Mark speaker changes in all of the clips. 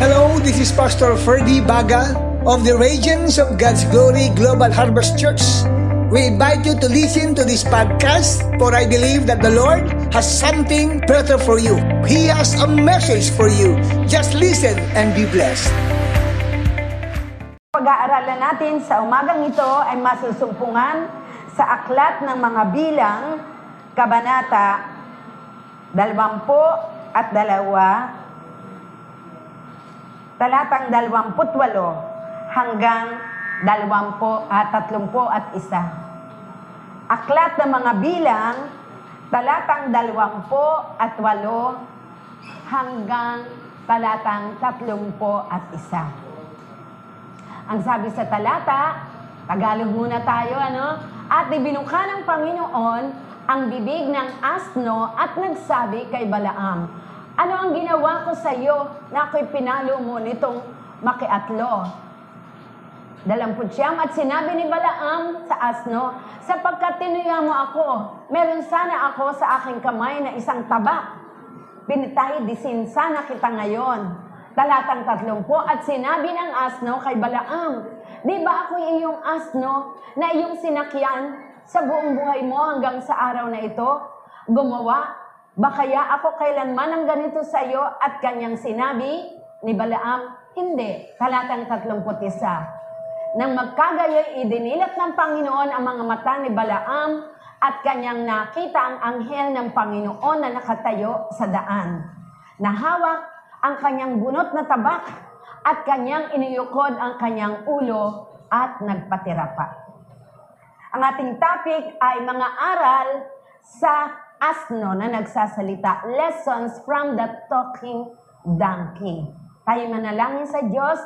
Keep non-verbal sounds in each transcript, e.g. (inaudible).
Speaker 1: Hello, this is Pastor Ferdy Baga of the Regions of God's Glory Global Harvest Church. We invite you to listen to this podcast for I believe that the Lord has something better for you. He has a message for you. Just listen and be blessed.
Speaker 2: Pag-aaralan natin sa umagang ito ay masusumpungan sa aklat ng mga bilang, kabanata, dalawampu at dalawa, talatang dalawamput-walo hanggang dalawampu at tatlumpu at isa. Aklat ng mga bilang, talatang dalawampu at walo hanggang talatang tatlumpu at isa. Ang sabi sa talata, Tagalog muna tayo, ano? At ibinukha ng Panginoon ang bibig ng asno at nagsabi kay Balaam, Ano ang ginawa ko sa iyo na ako'y pinalo mo nitong makiatlo? Dalamput siyam at sinabi ni Balaam sa asno, sapagkat tinuya mo ako, meron sana ako sa aking kamay na isang tabak. Pinitay disin sana kita ngayon. Talatang tatlumpo at sinabi ng asno kay Balaam, Di ba ako iyong asno na iyong sinakyan sa buong buhay mo hanggang sa araw na ito? Gumawa, ba kaya ako kailanman ng ganito sa iyo at kanyang sinabi ni Balaam, Hindi. Talatang tatlumput isa. Nang magkagayoy, idinilat ng Panginoon ang mga mata ni Balaam at kanyang nakita ang anghel ng Panginoon na nakatayo sa daan. Nahawak ang kanyang bunot na tabak at kanyang iniyukod ang kanyang ulo at nagpatira pa. Ang ating topic ay mga aral sa asno na nagsasalita. Lessons from the talking donkey. Tayo manalangin sa Diyos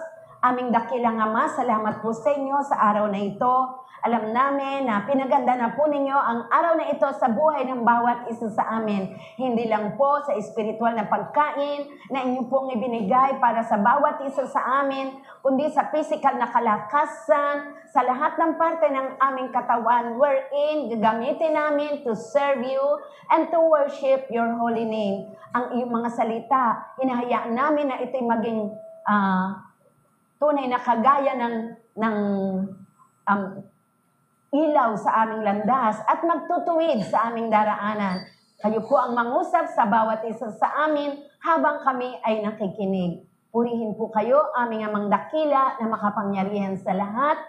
Speaker 2: Aming dakilang Ama, salamat po sa inyo sa araw na ito. Alam namin na pinaganda na po ninyo ang araw na ito sa buhay ng bawat isa sa amin. Hindi lang po sa espiritual na pagkain na inyo pong ibinigay para sa bawat isa sa amin, kundi sa physical na kalakasan, sa lahat ng parte ng aming katawan wherein gagamitin namin to serve you and to worship your holy name. Ang iyong mga salita, hinahayaan namin na ito'y maging uh, tunay na kagaya ng, ng um, ilaw sa aming landas at magtutuwid sa aming daraanan. Kayo po ang mangusap sa bawat isa sa amin habang kami ay nakikinig. Purihin po kayo, aming amang dakila na makapangyarihan sa lahat.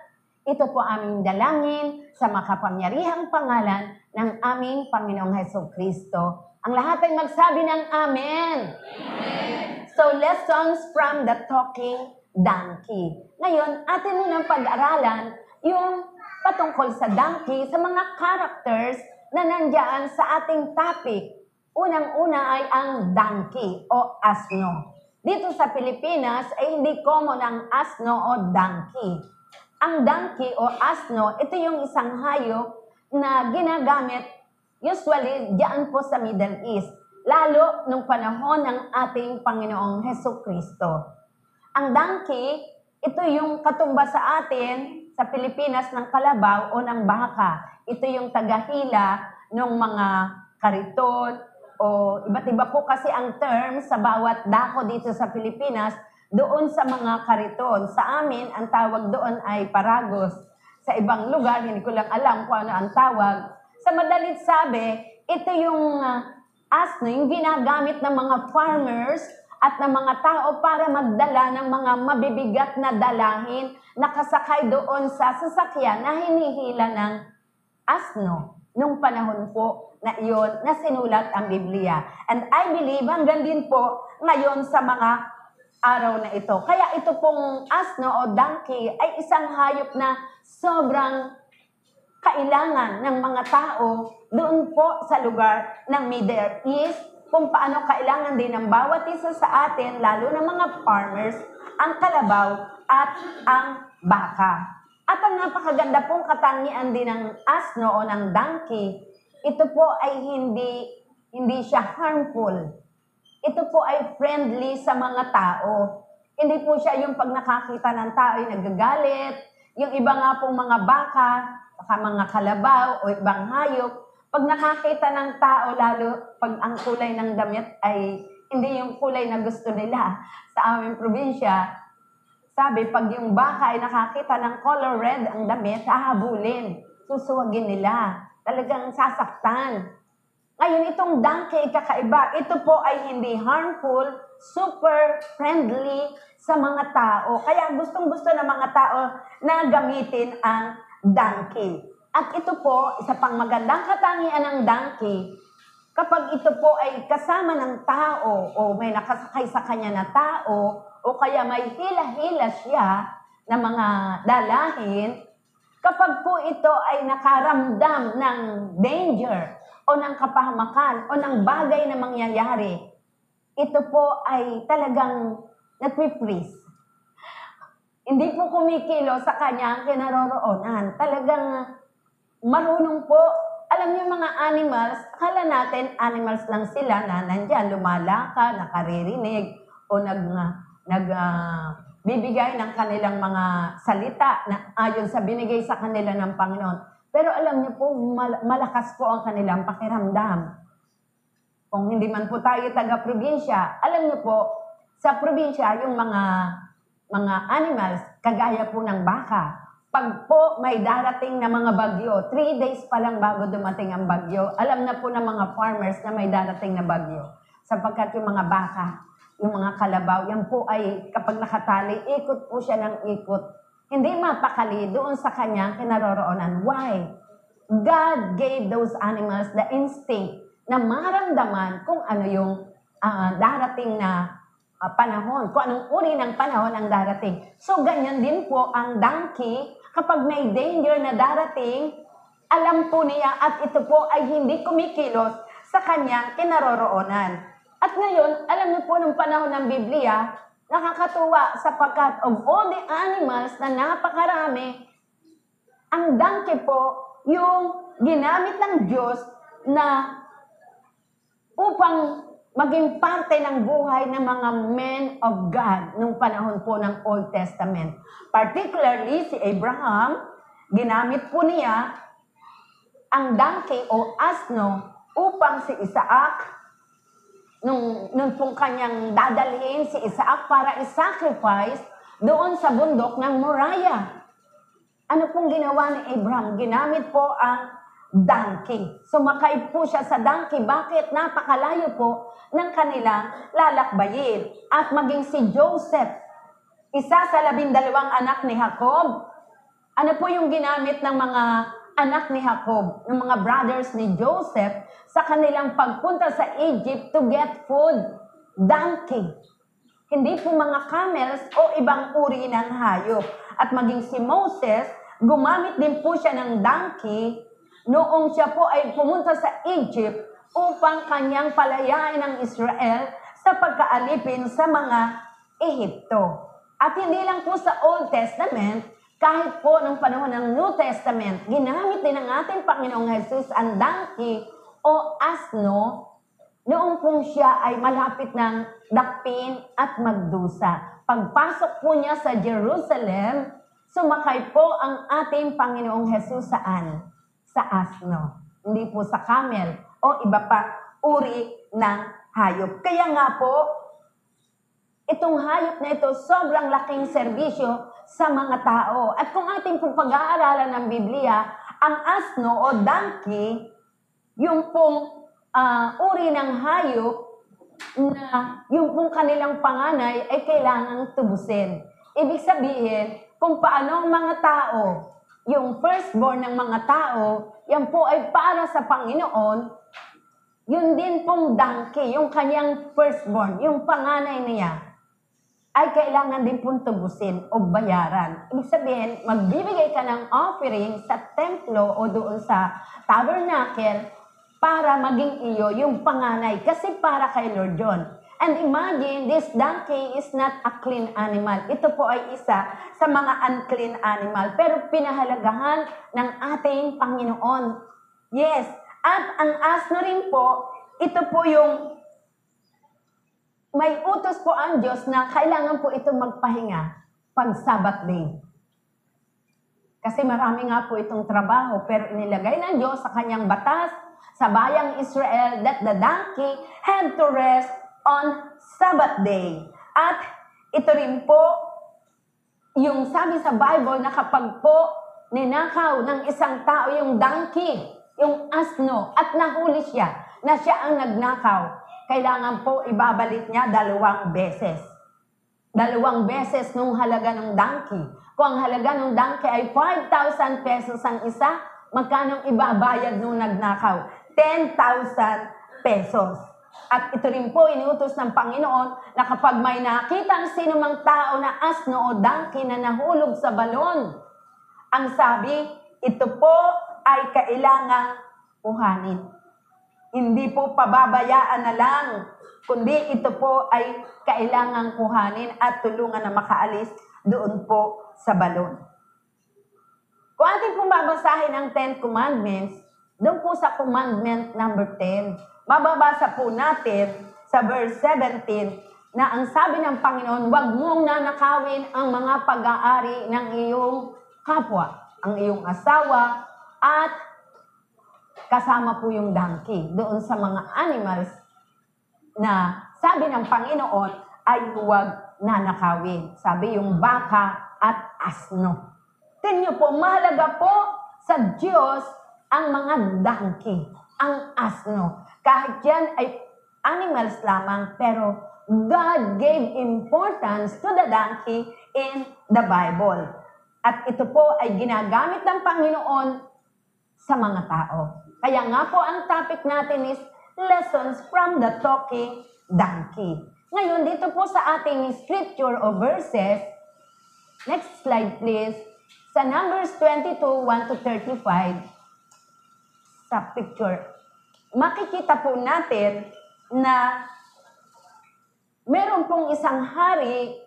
Speaker 2: Ito po aming dalangin sa makapangyarihang pangalan ng aming Panginoong Heso Kristo. Ang lahat ay magsabi ng Amen. Amen. So, lessons from the talking donkey. Ngayon, atin munang pag-aralan yung patungkol sa donkey sa mga characters na nandiyan sa ating topic. Unang-una ay ang donkey o asno. Dito sa Pilipinas ay hindi common ang asno o donkey. Ang donkey o asno, ito yung isang hayop na ginagamit usually diyan po sa Middle East, lalo nung panahon ng ating Panginoong Heso Kristo. Ang donkey, ito yung katumba sa atin sa Pilipinas ng kalabaw o ng baka. Ito yung tagahila ng mga kariton o iba't iba po kasi ang term sa bawat dako dito sa Pilipinas doon sa mga kariton. Sa amin, ang tawag doon ay paragos. Sa ibang lugar, hindi ko lang alam kung ano ang tawag. Sa madalit sabi, ito yung uh, asno, yung ginagamit ng mga farmers at ng mga tao para magdala ng mga mabibigat na dalahin nakasakay doon sa sasakyan na hinihila ng asno nung panahon po na iyon na sinulat ang Biblia. And I believe hanggang din po ngayon sa mga araw na ito. Kaya ito pong asno o donkey ay isang hayop na sobrang kailangan ng mga tao doon po sa lugar ng Middle East kung paano kailangan din ng bawat isa sa atin, lalo ng mga farmers, ang kalabaw at ang baka. At ang napakaganda pong katangian din ng asno o ng donkey, ito po ay hindi hindi siya harmful. Ito po ay friendly sa mga tao. Hindi po siya yung pag nakakita ng tao ay nagagalit. Yung iba nga pong mga baka, saka mga kalabaw o ibang hayop, pag nakakita ng tao, lalo pag ang kulay ng damit ay hindi yung kulay na gusto nila sa aming probinsya. Sabi, pag yung baka ay nakakita ng color red ang damit, hahabulin. Susuwagin nila. Talagang sasaktan. Ngayon, itong donkey kakaiba, ito po ay hindi harmful, super friendly sa mga tao. Kaya gustong-gusto ng mga tao na gamitin ang donkey. At ito po, isa pang magandang katangian ng donkey, kapag ito po ay kasama ng tao o may nakasakay sa kanya na tao o kaya may hila-hila siya na mga dalahin, kapag po ito ay nakaramdam ng danger o ng kapahamakan o ng bagay na mangyayari, ito po ay talagang nagpipris. Hindi po kumikilo sa kanya ang kinaroroonan. Talagang marunong po. Alam niyo mga animals, akala natin animals lang sila na nandyan, lumalaka, nakaririnig, o nag, nag ah, bibigay ng kanilang mga salita na ayon sa binigay sa kanila ng Panginoon. Pero alam niyo po, mal- malakas po ang kanilang pakiramdam. Kung hindi man po tayo taga-probinsya, alam niyo po, sa probinsya, yung mga mga animals, kagaya po ng baka, pag po may darating na mga bagyo, three days pa lang bago dumating ang bagyo, alam na po ng mga farmers na may darating na bagyo. Sapagkat yung mga baka, yung mga kalabaw, yan po ay kapag nakatali, ikot po siya ng ikot. Hindi mapakali doon sa kanyang kinaroroonan. Why? God gave those animals the instinct na maramdaman kung ano yung ah, darating na ah, panahon, kung anong uri ng panahon ang darating. So, ganyan din po ang donkey, kapag may danger na darating, alam po niya at ito po ay hindi kumikilos sa kanyang kinaroroonan. At ngayon, alam niyo po nung panahon ng Biblia, nakakatuwa sapagkat of all the animals na napakarami, ang donkey po yung ginamit ng Diyos na upang maging parte ng buhay ng mga men of God nung panahon po ng Old Testament. Particularly si Abraham, ginamit po niya ang donkey o asno upang si Isaac, nung, nung pong kanyang dadalhin si Isaac para i-sacrifice doon sa bundok ng Moriah. Ano pong ginawa ni Abraham? Ginamit po ang donkey. Sumakay po siya sa donkey. Bakit? Napakalayo po ng kanilang lalakbayin. At maging si Joseph, isa sa labindalawang anak ni Jacob. Ano po yung ginamit ng mga anak ni Jacob, ng mga brothers ni Joseph, sa kanilang pagpunta sa Egypt to get food? Donkey. Hindi po mga camels o ibang uri ng hayop. At maging si Moses, gumamit din po siya ng donkey noong siya po ay pumunta sa Egypt upang kanyang palayain ng Israel sa pagkaalipin sa mga Ehipto. At hindi lang po sa Old Testament, kahit po nung panahon ng New Testament, ginamit din ng ating Panginoong Jesus ang donkey o asno noong pong siya ay malapit ng dakpin at magdusa. Pagpasok po niya sa Jerusalem, sumakay po ang ating Panginoong Jesus saan? Sa asno. Hindi po sa camel o iba pa uri ng hayop. Kaya nga po, itong hayop na ito, sobrang laking serbisyo sa mga tao. At kung ating pong pag-aaralan ng Biblia, ang asno o donkey, yung pong ah, uri ng hayop na yung pong kanilang panganay ay kailangang tubusin. Ibig sabihin, kung paano ang mga tao, yung firstborn ng mga tao, yan po ay para sa Panginoon, yun din pong donkey, yung kanyang firstborn, yung panganay niya, ay kailangan din pong tubusin o bayaran. Ibig sabihin, magbibigay ka ng offering sa templo o doon sa tabernacle para maging iyo yung panganay kasi para kay Lord John. And imagine, this donkey is not a clean animal. Ito po ay isa sa mga unclean animal. Pero pinahalagahan ng ating Panginoon. Yes. At ang asno rin po, ito po yung may utos po ang Diyos na kailangan po ito magpahinga pag Sabbath day. Kasi marami nga po itong trabaho, pero inilagay ng Diyos sa kanyang batas sa bayang Israel that the donkey had to rest on Sabbath day. At ito rin po yung sabi sa Bible na kapag po ninakaw ng isang tao yung donkey, yung asno, at nahuli siya na siya ang nagnakaw, kailangan po ibabalik niya dalawang beses. Dalawang beses nung halaga ng donkey. Kung ang halaga ng donkey ay 5,000 pesos ang isa, magkano ibabayad nung nagnakaw? 10,000 pesos. At ito rin po iniutos ng Panginoon na kapag may nakita ang sinumang tao na asno o donkey na nahulog sa balon, ang sabi, ito po ay kailangang kuhanin. Hindi po pababayaan na lang, kundi ito po ay kailangang kuhanin at tulungan na makaalis doon po sa balon. Kung ating pong babasahin ang Ten Commandments, doon po sa commandment number 10, mababasa po natin sa verse 17 na ang sabi ng Panginoon, huwag mong nanakawin ang mga pag-aari ng iyong kapwa, ang iyong asawa, at kasama po yung donkey doon sa mga animals na sabi ng Panginoon ay huwag nanakawin. Sabi yung baka at asno. Tingnan po, mahalaga po sa Diyos ang mga donkey, ang asno. Kahit yan ay animals lamang, pero God gave importance to the donkey in the Bible. At ito po ay ginagamit ng Panginoon sa mga tao. Kaya nga po ang topic natin is Lessons from the Talking Donkey. Ngayon, dito po sa ating scripture o verses, next slide please, sa Numbers 22, 1 to 35, sa picture, makikita po natin na meron pong isang hari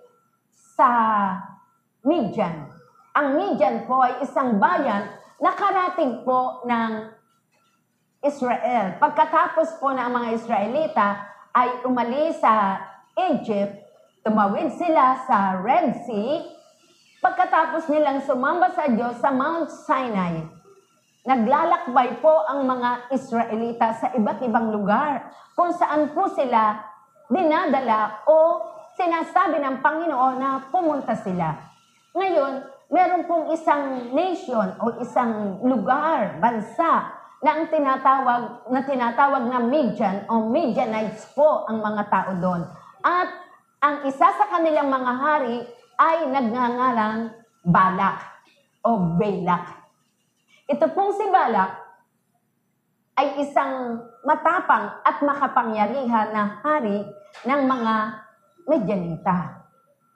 Speaker 2: sa Midian. Ang Midian po ay isang bayan na karating po ng Israel. Pagkatapos po ng mga Israelita ay umalis sa Egypt, tumawid sila sa Red Sea, pagkatapos nilang sumamba sa Diyos sa Mount Sinai, naglalakbay po ang mga Israelita sa iba't ibang lugar kung saan po sila dinadala o sinasabi ng Panginoon na pumunta sila. Ngayon, meron pong isang nation o isang lugar, bansa, na ang tinatawag na tinatawag na Midian o Midianites po ang mga tao doon. At ang isa sa kanilang mga hari ay nagngangalang Balak o Balak. Ito pong si Balak ay isang matapang at makapangyarihan na hari ng mga Midianita.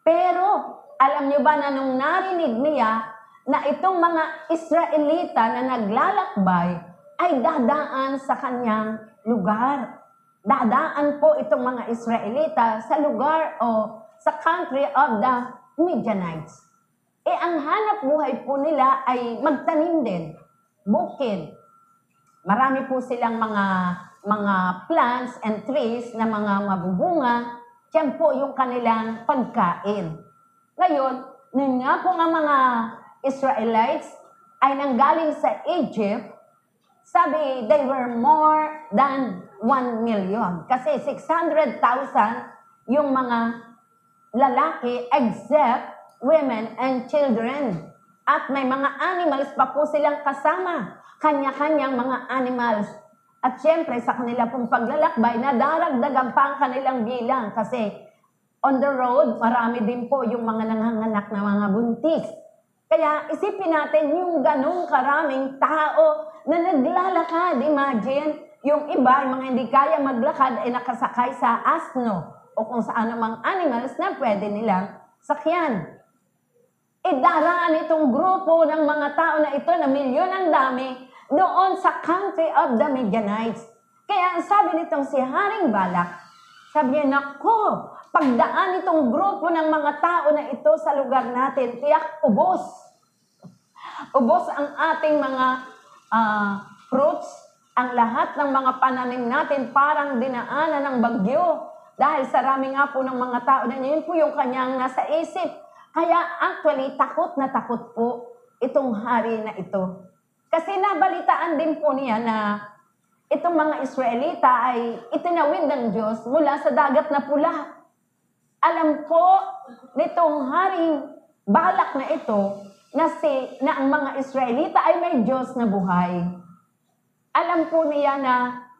Speaker 2: Pero alam niyo ba na nung narinig niya na itong mga Israelita na naglalakbay ay dadaan sa kanyang lugar. Dadaan po itong mga Israelita sa lugar o sa country of the Midianites. Eh ang hanap buhay po nila ay magtanim din, bukid. Marami po silang mga mga plants and trees na mga mabubunga. Yan po yung kanilang pagkain. Ngayon, nung nga po nga mga Israelites ay nanggaling sa Egypt, sabi, they were more than 1 million. Kasi 600,000 yung mga lalaki except women and children. At may mga animals pa po silang kasama. Kanya-kanyang mga animals. At syempre, sa kanila pong paglalakbay, nadaragdagan pa ang kanilang bilang. Kasi on the road, marami din po yung mga nanganganak na mga buntis. Kaya isipin natin yung ganong karaming tao na naglalakad. Imagine, yung iba, yung mga hindi kaya maglakad ay nakasakay sa asno o kung saan namang animals na pwede nilang sakyan. Idaraan itong grupo ng mga tao na ito na milyon ang dami doon sa country of the Midianites. Kaya ang sabi nitong si Haring Balak, sabi niya, Nako, pagdaan itong grupo ng mga tao na ito sa lugar natin, tiyak ubos. Ubos ang ating mga uh, fruits, ang lahat ng mga pananim natin parang dinaanan ng bagyo. Dahil sa rami nga po ng mga tao na yun po yung kanyang nasa isip. Kaya actually, takot na takot po itong hari na ito. Kasi nabalitaan din po niya na itong mga Israelita ay itinawid ng Diyos mula sa dagat na pula. Alam po nitong haring balak na ito na, si, na ang mga Israelita ay may Diyos na buhay. Alam po niya na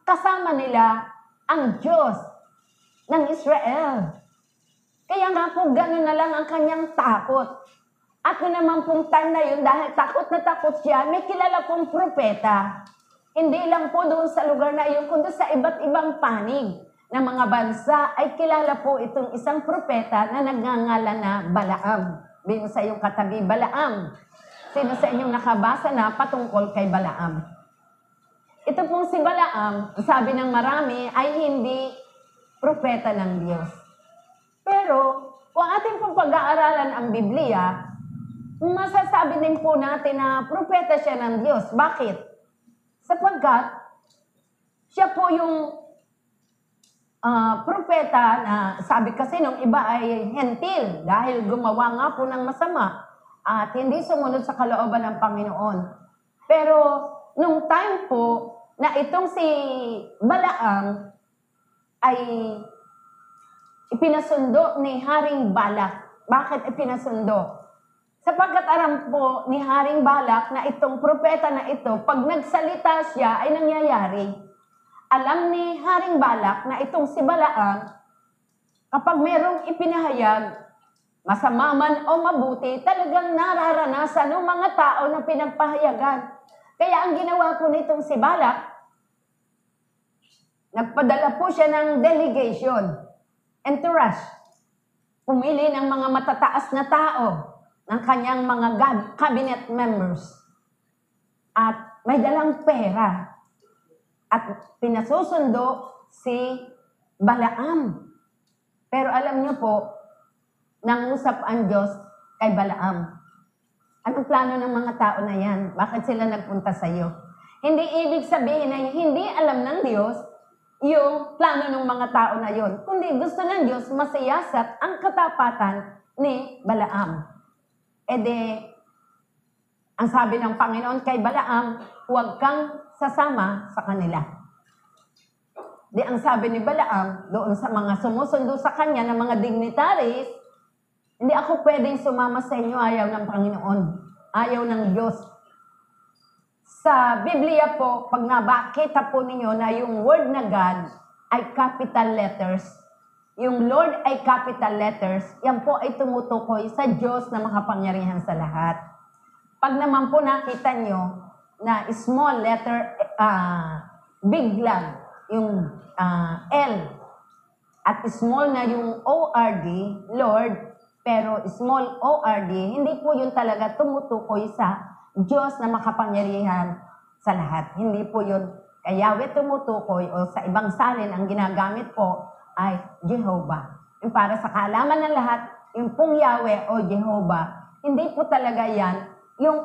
Speaker 2: kasama nila ang Diyos ng Israel. Kaya nga po gano'n na lang ang kanyang takot. At na naman pong time na yun, dahil takot na takot siya, may kilala pong propeta. Hindi lang po doon sa lugar na yun, kundi sa iba't ibang panig ng mga bansa ay kilala po itong isang propeta na nagngangalan na Balaam. Bino sa iyong katabi, Balaam. Sino sa inyong nakabasa na patungkol kay Balaam? Ito pong si Balaam, sabi ng marami, ay hindi propeta ng Diyos. Pero, kung ating pong pag-aaralan ang Biblia, masasabi din po natin na propeta siya ng Diyos. Bakit? Sapagkat, siya po yung ah, propeta na sabi kasi nung iba ay hentil dahil gumawa nga po ng masama at hindi sumunod sa kalooban ng Panginoon. Pero nung time po na itong si Balaam ay ipinasundo ni Haring Balak. Bakit ipinasundo? Sapagkat aram po ni Haring Balak na itong propeta na ito, pag nagsalita siya ay nangyayari. Alam ni Haring Balak na itong si Balaam, kapag merong ipinahayag, masama man o mabuti, talagang nararanasan ng mga tao na pinagpahayagan. Kaya ang ginawa po nitong si Balak, nagpadala po siya ng delegation, entourage, pumili ng mga matataas na tao, ng kanyang mga cabinet members, at may dalang pera, at pinasusundo si Balaam. Pero alam niyo po, nangusap ang Diyos kay Balaam. Anong plano ng mga tao na yan? Bakit sila nagpunta sa iyo? Hindi ibig sabihin na hindi alam ng Diyos yung plano ng mga tao na yon. Kundi gusto ng Diyos masiyasat ang katapatan ni Balaam. E de, ang sabi ng Panginoon kay Balaam, huwag kang sasama sa kanila. Di ang sabi ni Balaam, doon sa mga sumusundo sa kanya ng mga dignitaries, hindi ako pwedeng sumama sa inyo, ayaw ng Panginoon. Ayaw ng Diyos. Sa Biblia po, pag nabakita po ninyo na yung word na God ay capital letters, yung Lord ay capital letters, yan po ay tumutukoy sa Diyos na makapangyarihan sa lahat. Pag naman po nakita nyo na small letter, ah, big lang, yung ah, L, at small na yung ORD, Lord, pero small ORD, hindi po yun talaga tumutukoy sa Diyos na makapangyarihan sa lahat. Hindi po yun kay Yahweh tumutukoy o sa ibang salin ang ginagamit po ay Jehovah. Yung para sa kaalaman ng lahat, yung pong Yahweh o Jehovah, hindi po talaga yan yung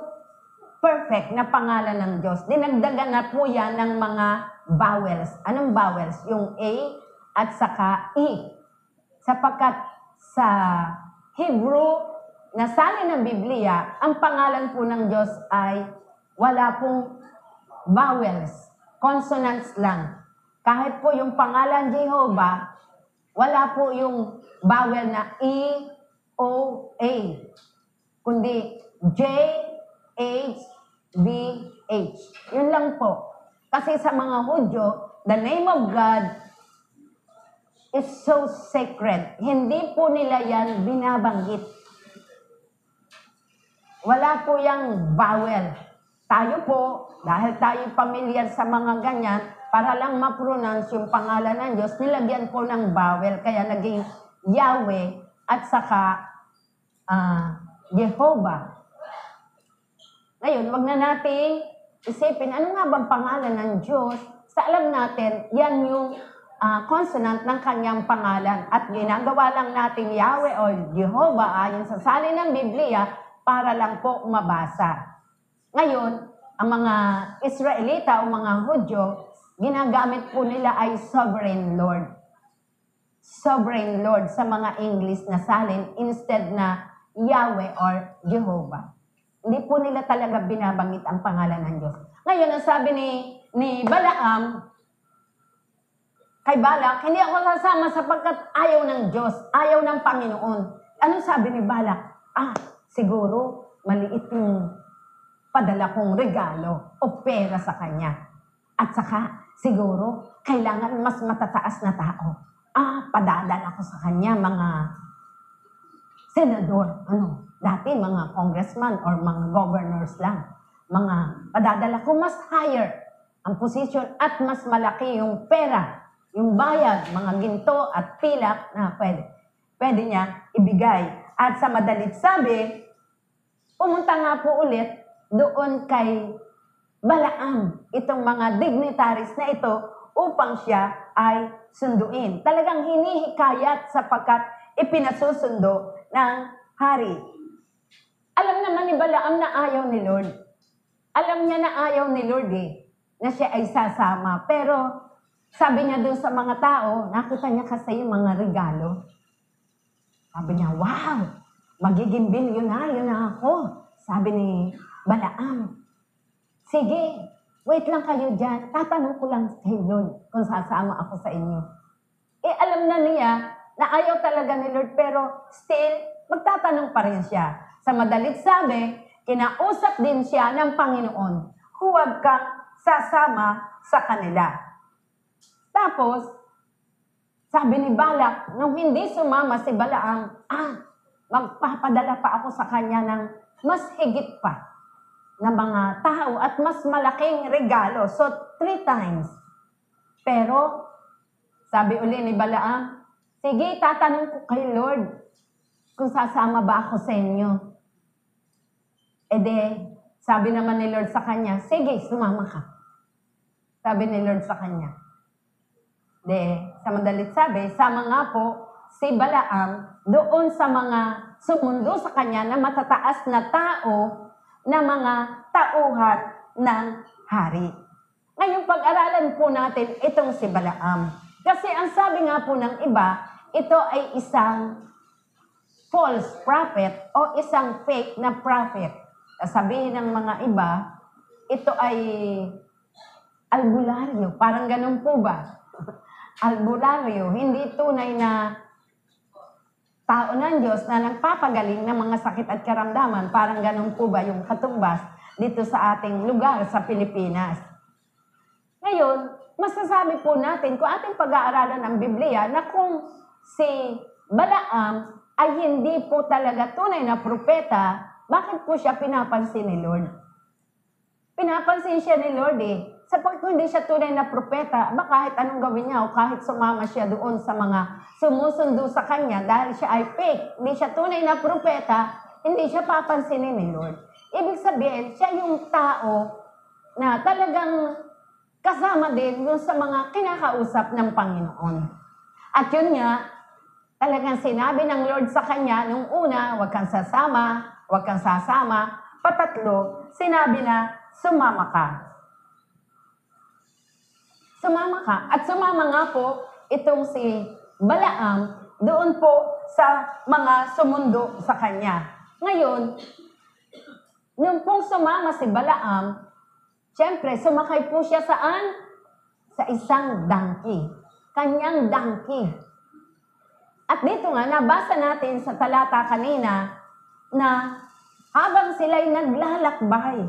Speaker 2: perfect na pangalan ng Diyos. Dinagdagan na po yan ng mga vowels. Anong vowels? Yung A at saka E. Sapagkat sa Hebrew na salin ng Biblia, ang pangalan po ng Diyos ay wala pong vowels, consonants lang. Kahit po yung pangalan Jehovah, wala po yung vowel na E, O, A. Kundi J, H, B, H. Yun lang po. Kasi sa mga Hudyo, the name of God is so sacred. Hindi po nila yan binabanggit. Wala po yung vowel. Tayo po, dahil tayo pamilyar sa mga ganyan, para lang ma-pronounce yung pangalan ng Diyos, nilagyan po ng vowel. Kaya naging Yahweh at saka ah, Jehovah. Ngayon, wag na natin isipin, ano nga bang pangalan ng Diyos? Sa alam natin, yan yung ah, consonant ng kanyang pangalan. At ginagawa lang natin Yahweh o Jehovah ayon sa salin ng Biblia para lang po mabasa. Ngayon, ang mga Israelita o mga Hudyo, ginagamit po nila ay Sovereign Lord. Sovereign Lord sa mga English na salin instead na Yahweh or Jehovah. Hindi po nila talaga binabanggit ang pangalan ng Diyos. Ngayon, ang sabi ni, ni Balaam, kay Balak, hindi ako sasama sapagkat ayaw ng Diyos, ayaw ng Panginoon. Ano sabi ni Balak? Ah, siguro maliit yung padala kong regalo o pera sa kanya. At saka, siguro, kailangan mas matataas na tao. Ah, padadala ko sa kanya mga senador, ano, dati mga congressman or mga governors lang. Mga padadala ko mas higher ang position at mas malaki yung pera, yung bayad, mga ginto at pilak na pwede, pwede niya ibigay. At sa madalit sabi, pumunta nga po ulit doon kay Balaam, itong mga dignitaries na ito upang siya ay sunduin. Talagang hinihikayat sapagkat ipinasusundo ng hari. Alam naman ni Balaam na ayaw ni Lord. Alam niya na ayaw ni Lord eh, na siya ay sasama. Pero sabi niya doon sa mga tao, nakita niya kasi yung mga regalo. Sabi niya, wow, magiging bilyonaryo na ako. Sabi ni Balaam. Sige, wait lang kayo dyan. Tatanong ko lang kay Lord kung sasama ako sa inyo. Eh, alam na niya na ayaw talaga ni Lord, pero still, magtatanong pa rin siya. Sa madalit sabi, kinausap din siya ng Panginoon, huwag kang sasama sa kanila. Tapos, sabi ni Balak, nung hindi sumama si Balaam, ah, magpapadala pa ako sa kanya ng mas higit pa na mga tao at mas malaking regalo. So, three times. Pero, sabi uli ni Balaam, sige, tatanong ko kay Lord kung sasama ba ako sa inyo. E de, sabi naman ni Lord sa kanya, sige, sumama ka. Sabi ni Lord sa kanya. De, sa madalit sabi, sama nga po si Balaam doon sa mga sumundo sa kanya na matataas na tao na mga tauhan ng hari. Ngayon, pag-aralan po natin itong si Balaam. Kasi ang sabi nga po ng iba, ito ay isang false prophet o isang fake na prophet. Sabihin ng mga iba, ito ay albularyo. Parang ganun po ba? Albularyo, hindi tunay na tao ng Diyos na nagpapagaling ng mga sakit at karamdaman. Parang ganun po ba yung katumbas dito sa ating lugar sa Pilipinas. Ngayon, masasabi po natin kung ating pag-aaralan ng Biblia na kung si Balaam ay hindi po talaga tunay na propeta, bakit po siya pinapansin ni Lord? Pinapansin siya ni Lord eh. Sapagkat kung hindi siya tunay na propeta, ba kahit anong gawin niya o kahit sumama siya doon sa mga sumusundo sa kanya dahil siya ay fake, hindi siya tunay na propeta, hindi siya papansinin ni Lord. Ibig sabihin, siya yung tao na talagang kasama din yung sa mga kinakausap ng Panginoon. At yun nga, talagang sinabi ng Lord sa kanya nung una, huwag kang sasama, huwag kang sasama. Patatlo, sinabi na, sumama ka. Sumama ka. At sumama nga po itong si Balaam doon po sa mga sumundo sa kanya. Ngayon, nung pong sumama si Balaam, Siyempre, sumakay po siya saan? Sa isang donkey. Kanyang donkey. At dito nga, nabasa natin sa talata kanina na habang sila'y naglalakbay,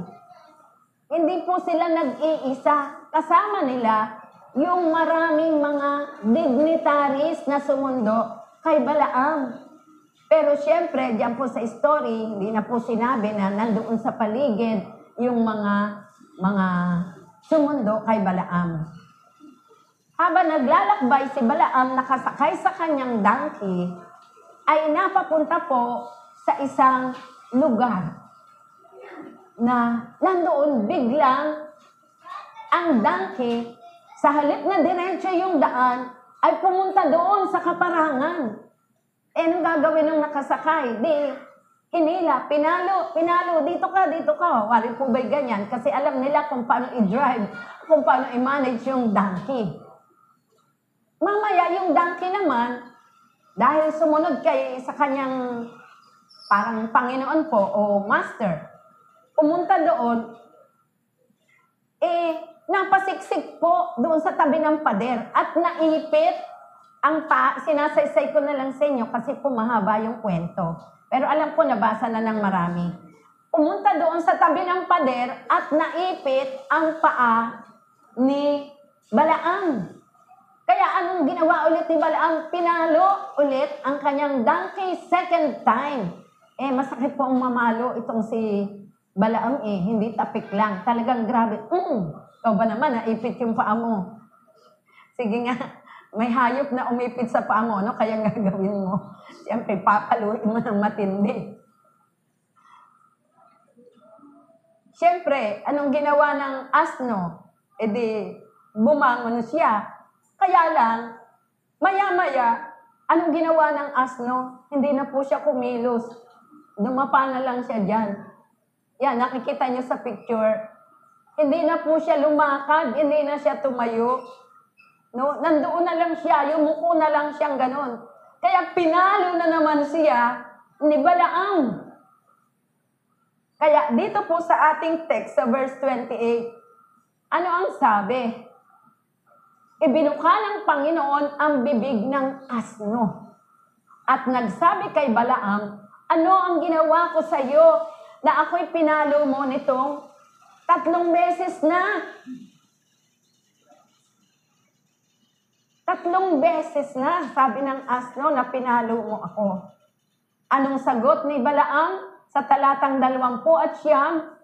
Speaker 2: hindi po sila nag-iisa. Kasama nila yung maraming mga dignitaries na sumundo kay Balaam. Pero siyempre, diyan po sa story, hindi na po sinabi na nandoon sa paligid yung mga mga sumundo kay Balaam. Habang naglalakbay si Balaam nakasakay sa kanyang donkey, ay napapunta po sa isang lugar na nandoon biglang ang donkey sa halip na diretsyo yung daan ay pumunta doon sa kaparangan. Eh, anong gagawin ng nakasakay? Di, hinila, pinalo, pinalo, dito ka, dito ka. Wari po ba'y ganyan? Kasi alam nila kung paano i-drive, kung paano i-manage yung donkey. Mamaya, yung donkey naman, dahil sumunod kay sa kanyang parang Panginoon po o Master, pumunta doon, eh, napasiksik po doon sa tabi ng pader at naipit ang pa, sinasaysay ko na lang sa inyo kasi po mahaba yung kwento. Pero alam ko, nabasa na ng marami. Pumunta doon sa tabi ng pader at naipit ang paa ni Balaang. Kaya anong ginawa ulit ni Balaang? Pinalo ulit ang kanyang donkey second time. Eh, masakit po ang mamalo itong si Balaang eh. Hindi tapik lang. Talagang grabe. Mm. Ikaw ba naman, naipit yung paa mo? Sige nga, may hayop na umipit sa paa mo, ano kaya gagawin mo? Siyempre, papaluin mo ng matindi. Siyempre, anong ginawa ng asno? E di, bumangon siya. Kaya lang, maya-maya, anong ginawa ng asno? Hindi na po siya kumilos. Dumapa na lang siya dyan. Yan, nakikita niyo sa picture. Hindi na po siya lumakad, hindi na siya tumayo. No, nandoon na lang siya, yumuko na lang siyang ganon. Kaya pinalo na naman siya ni Balaam. Kaya dito po sa ating text sa verse 28, ano ang sabi? Ibinuka ng Panginoon ang bibig ng asno. At nagsabi kay Balaam, ano ang ginawa ko sa iyo na ako'y pinalo mo nitong tatlong beses na? Tatlong beses na, sabi ng asno na pinalo mo ako. Anong sagot ni Balaam? sa talatang dalawampu at siyam,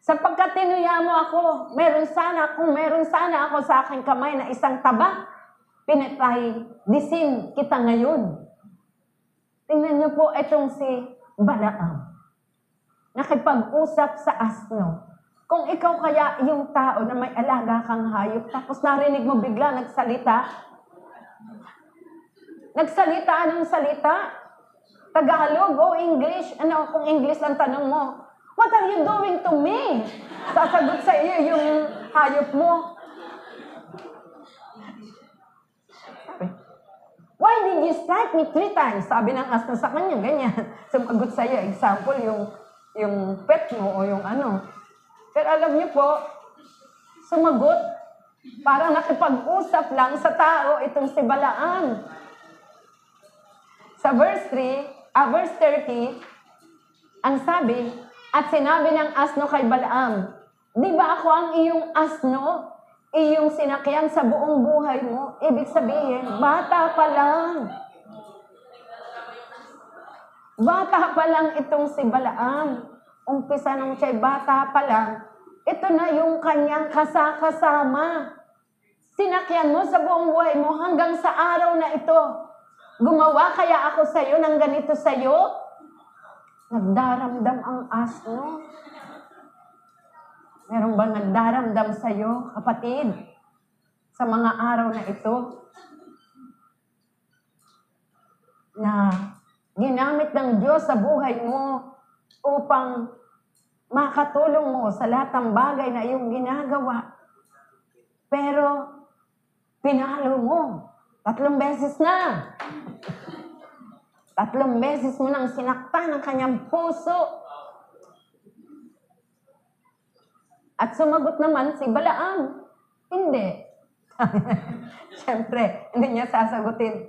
Speaker 2: sapagkat tinuya mo ako, meron sana, kung meron sana ako sa aking kamay na isang taba, pinatay, disin kita ngayon. Tingnan niyo po itong si Balaam. Nakipag-usap sa asno. Kung ikaw kaya yung tao na may alaga kang hayop, tapos narinig mo bigla nagsalita, nagsalita, anong salita? Tagalog o English? Ano, kung English lang tanong mo, What are you doing to me? Sasagot sa iyo yung hayop mo. Why did you strike me three times? Sabi ng asno sa kanya, ganyan. Sumagot sa iyo, example, yung, yung pet mo o yung ano. Pero alam niyo po, sumagot, parang nakipag-usap lang sa tao itong si Balaan. Sa verse 3, uh, verse 30, ang sabi, at sinabi ng asno kay Balaam, di ba ako ang iyong asno? Iyong sinakyan sa buong buhay mo. Ibig sabihin, bata pa lang. Bata pa lang itong si Balaam. Umpisa nung siya'y bata pa lang. Ito na yung kanyang kasakasama. Sinakyan mo sa buong buhay mo hanggang sa araw na ito Gumawa kaya ako sa iyo ng ganito sa iyo? Nagdaramdam ang asno. Meron bang nagdaramdam sa iyo, kapatid? Sa mga araw na ito? Na ginamit ng Diyos sa buhay mo upang makatulong mo sa lahat ng bagay na iyong ginagawa. Pero, pinalo mo. Tatlong beses na. Tatlong beses mo nang sinaktan ang kanyang puso. At sumagot naman si Balaam, hindi. (laughs) Siyempre, hindi niya sasagutin.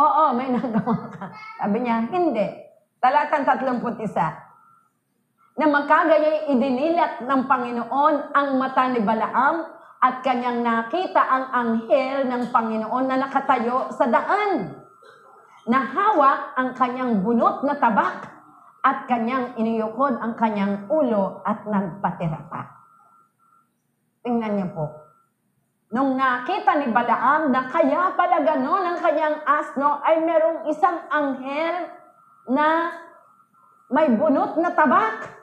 Speaker 2: Oo, may nagawa ka. Sabi niya, hindi. Talatang 31. Na magkagayay idinilat ng Panginoon ang mata ni Balaam at kanyang nakita ang anghel ng Panginoon na nakatayo sa daan. Nahawak ang kanyang bunot na tabak at kanyang iniyukod ang kanyang ulo at nagpatira pa. Tingnan niyo po. Nung nakita ni Balaam na kaya pala ganon ang kanyang asno ay merong isang anghel na may bunot na tabak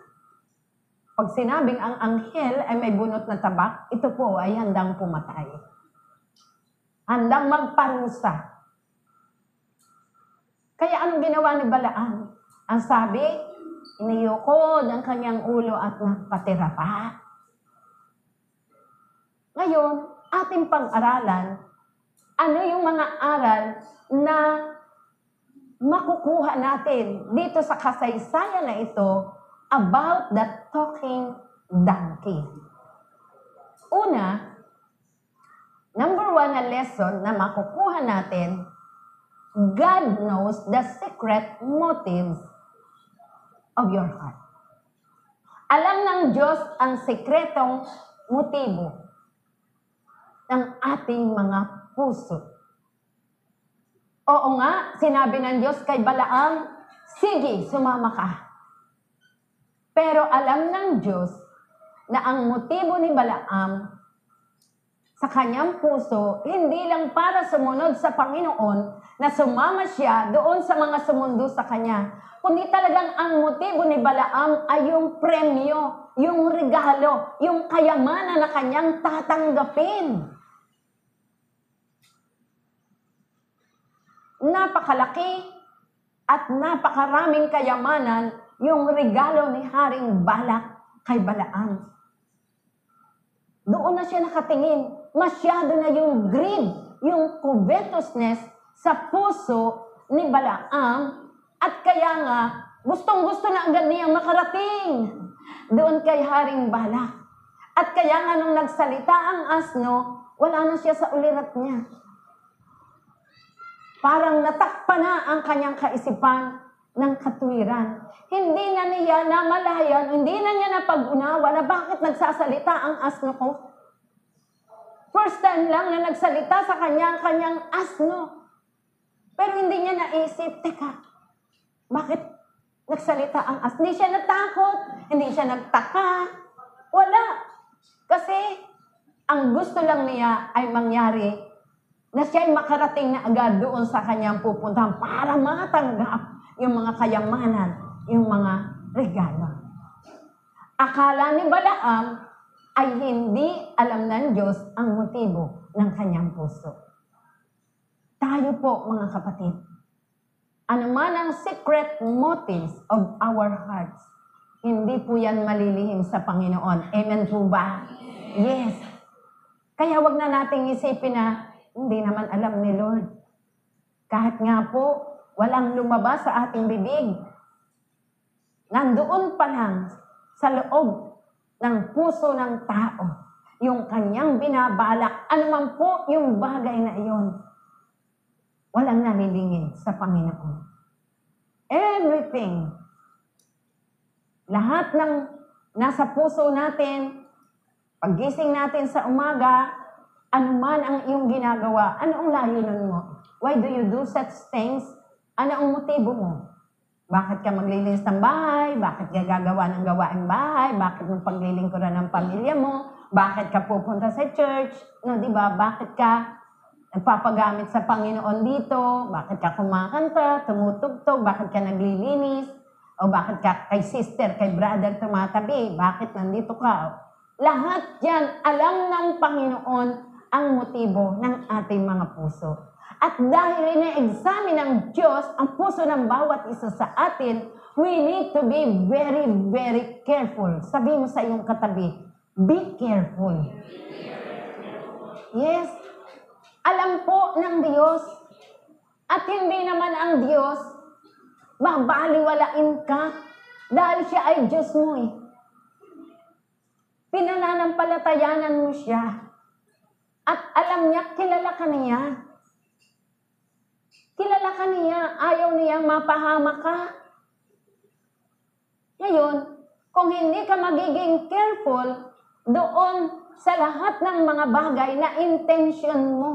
Speaker 2: pag sinabing ang anghel ay may bunot na tabak, ito po ay handang pumatay. Handang magparusa. Kaya anong ginawa ni Balaan? Ang sabi, iniyukod ang kanyang ulo at nagpatira pa. Ngayon, ating pag-aralan, ano yung mga aral na makukuha natin dito sa kasaysayan na ito about the talking donkey. Una, number one na lesson na makukuha natin, God knows the secret motives of your heart. Alam ng Diyos ang sekretong motibo ng ating mga puso. Oo nga, sinabi ng Diyos kay Balaam, sige, sumama ka. Pero alam ng Diyos na ang motibo ni Balaam sa kanyang puso, hindi lang para sumunod sa Panginoon na sumama siya doon sa mga sumundo sa kanya, kundi talagang ang motibo ni Balaam ay yung premyo, yung regalo, yung kayamanan na kanyang tatanggapin. Napakalaki at napakaraming kayamanan yung regalo ni Haring Balak kay Balaam. Doon na siya nakatingin. Masyado na yung greed, yung covetousness sa puso ni Balaam at kaya nga gustong-gusto na agad niyang makarating doon kay Haring Balak. At kaya nga nung nagsalita ang asno, wala na siya sa ulirat niya. Parang natakpa na ang kanyang kaisipan ng katwiran. Hindi na niya namalayan, hindi na niya napag-unawa na bakit nagsasalita ang asno ko. First time lang na nagsalita sa kanya ang kanyang asno. Pero hindi niya naisip, teka, bakit nagsalita ang asno? Hindi siya natakot, hindi siya nagtaka. Wala. Kasi ang gusto lang niya ay mangyari na siya ay makarating na agad doon sa kanyang pupuntahan para matanggap yung mga kayamanan, yung mga regalo. Akala ni Balaam ay hindi alam ng Diyos ang motibo ng kanyang puso. Tayo po, mga kapatid, ano man ang secret motives of our hearts, hindi po yan malilihim sa Panginoon. Amen po ba? Yes. Kaya wag na nating isipin na hindi naman alam ni Lord. Kahit nga po, walang lumabas sa ating bibig. Nandoon pa lang sa loob ng puso ng tao yung kanyang binabalak, anuman po yung bagay na iyon, walang nalilingin sa Panginoon. Everything, lahat ng nasa puso natin, paggising natin sa umaga, anuman ang iyong ginagawa, ano ang layunan mo? Why do you do such things? Ano ang motibo mo? Bakit ka maglilinis ng bahay? Bakit ka gagawa ng gawaing bahay? Bakit mo paglilingkuran ng pamilya mo? Bakit ka pupunta sa church? No, di ba? Bakit ka nagpapagamit sa Panginoon dito? Bakit ka kumakanta, tumutugtog? Bakit ka naglilinis? O bakit ka kay sister, kay brother tumatabi? Bakit nandito ka? Lahat yan, alam ng Panginoon ang motibo ng ating mga puso. At dahil ina-examine ng Diyos ang puso ng bawat isa sa atin, we need to be very, very careful. Sabi mo sa iyong katabi, be careful. Yes. Alam po ng Diyos. At hindi naman ang Diyos, babaliwalain ka dahil siya ay Diyos mo eh. Pinananampalatayanan mo siya. At alam niya, kilala ka niya. Kilala ka niya, ayaw niyang mapahama ka. Ngayon, kung hindi ka magiging careful doon sa lahat ng mga bagay na intention mo,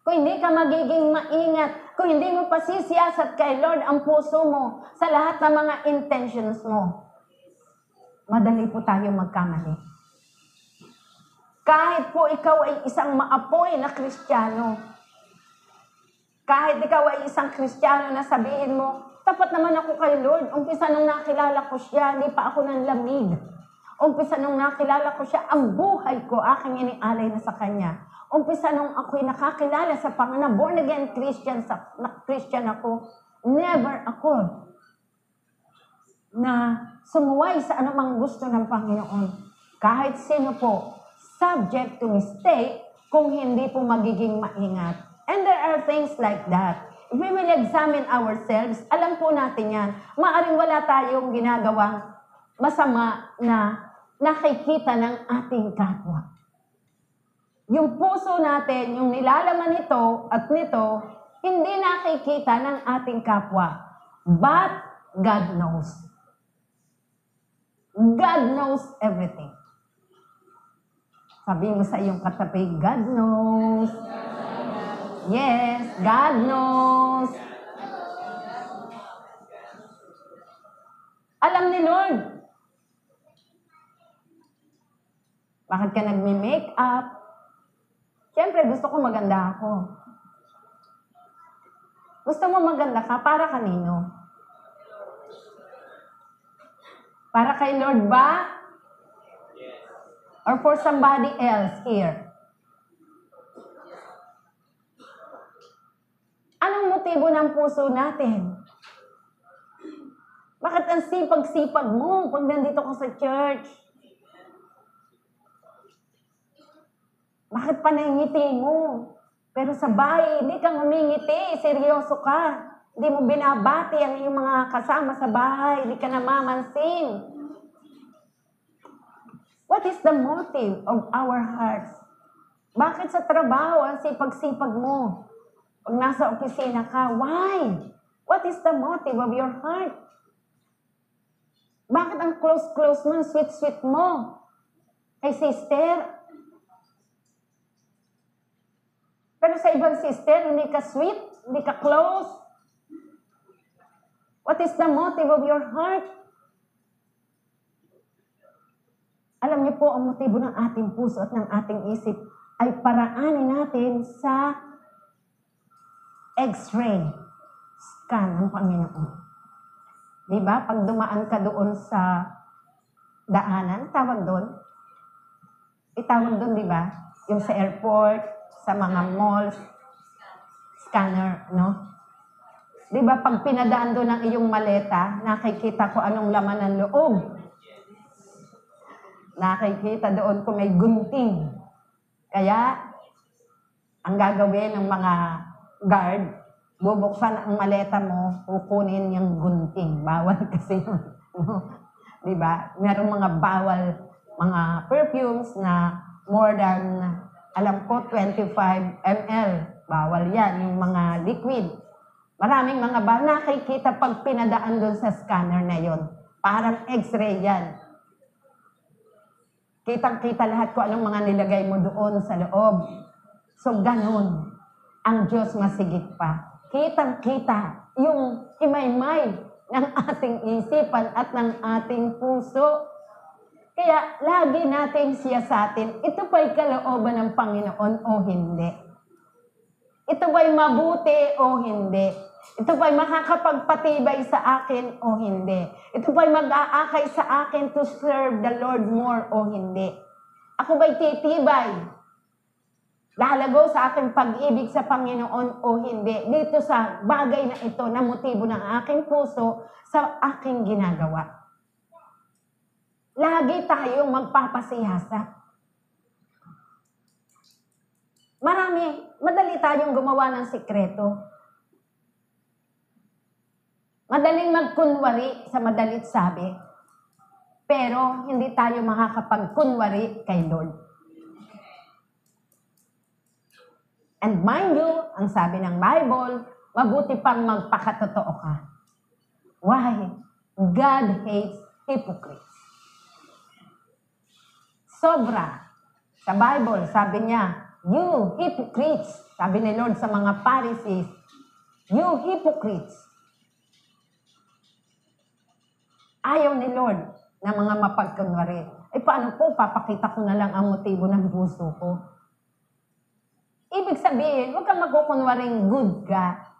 Speaker 2: kung hindi ka magiging maingat, kung hindi mo pasisiyasat kay Lord ang puso mo sa lahat ng mga intentions mo, madali po tayo magkamali. Kahit po ikaw ay isang maapoy na Kristiyano, kahit ikaw ay isang Kristiyano na sabihin mo, tapat naman ako kay Lord. Umpisa nung nakilala ko siya, hindi pa ako ng lamig. Umpisa nung nakilala ko siya, ang buhay ko, aking inialay na sa Kanya. Umpisa nung ako'y nakakilala sa Panginoon, born again Christian, sa, na Christian ako, never ako na sumuway sa anumang gusto ng Panginoon. Kahit sino po, subject to mistake kung hindi po magiging maingat. And there are things like that. If we will examine ourselves, alam po natin yan. Maaring wala tayong ginagawang masama na nakikita ng ating kapwa. yung puso natin, yung nilalaman nito at nito, hindi nakikita ng ating kapwa. But God knows. God knows everything. Sabi mo sa iyong katabi, God knows. Yes, God knows. Alam ni Lord. Bakit ka nagme-make up? Siyempre, gusto ko maganda ako. Gusto mo maganda ka para kanino? Para kay Lord ba? Or for somebody else here? Anong motibo ng puso natin? Bakit ang sipag-sipag mo pag nandito ka sa church? Bakit panangiti mo? Pero sa bahay, hindi ka ngumingiti. Seryoso ka. Hindi mo binabati ang iyong mga kasama sa bahay. Hindi ka namamansin. What is the motive of our hearts? Bakit sa trabaho ang sipag-sipag mo? Pag nasa opisina ka, why? What is the motive of your heart? Bakit ang close-close mo, sweet-sweet mo? Kay sister, Pero sa ibang sister, hindi ka sweet, hindi ka close. What is the motive of your heart? Alam niyo po, ang motibo ng ating puso at ng ating isip ay paraanin natin sa x-ray scan ng Panginoon. Di ba? Pag dumaan ka doon sa daanan, tawag doon. Itawag doon, di ba? Yung sa airport, sa mga malls, scanner, no? Di ba, pag pinadaan doon ang iyong maleta, nakikita ko anong laman ng loob. Nakikita doon kung may gunting. Kaya, ang gagawin ng mga guard, bubuksan ang maleta mo, kukunin yung gunting. Bawal (laughs) kasi yun. Di ba? Meron mga bawal, mga perfumes na more than alam ko 25 ml. Bawal yan, yung mga liquid. Maraming mga ba nakikita pag pinadaan doon sa scanner na yon. Parang x-ray yan. Kitang-kita lahat ko anong mga nilagay mo doon sa loob. So, ganun. Ang Diyos masigit pa. Kitang-kita yung imay-may ng ating isipan at ng ating puso. Kaya lagi natin siya sa atin, ito ba'y kalooban ng Panginoon o hindi? Ito ba'y mabuti o hindi? Ito ba'y makakapagpatibay sa akin o hindi? Ito ba'y mag-aakay sa akin to serve the Lord more o hindi? Ako ba'y titibay? Lalago sa aking pag-ibig sa Panginoon o hindi? Dito sa bagay na ito na motibo ng aking puso sa aking ginagawa. Lagi tayong magpapasiyasa. Marami, madali tayong gumawa ng sikreto. Madaling magkunwari sa madalit sabi. Pero hindi tayo makakapagkunwari kay Lord. And mind you, ang sabi ng Bible, mabuti pang magpakatotoo ka. Why? God hates hypocrites. Sobra. Sa Bible, sabi niya, You hypocrites, sabi ni Lord sa mga Pharisees, You hypocrites. Ayaw ni Lord na mga mapagkunwari. Eh paano po, papakita ko na lang ang motibo ng puso ko. Ibig sabihin, huwag kang magkukunwaring good ka.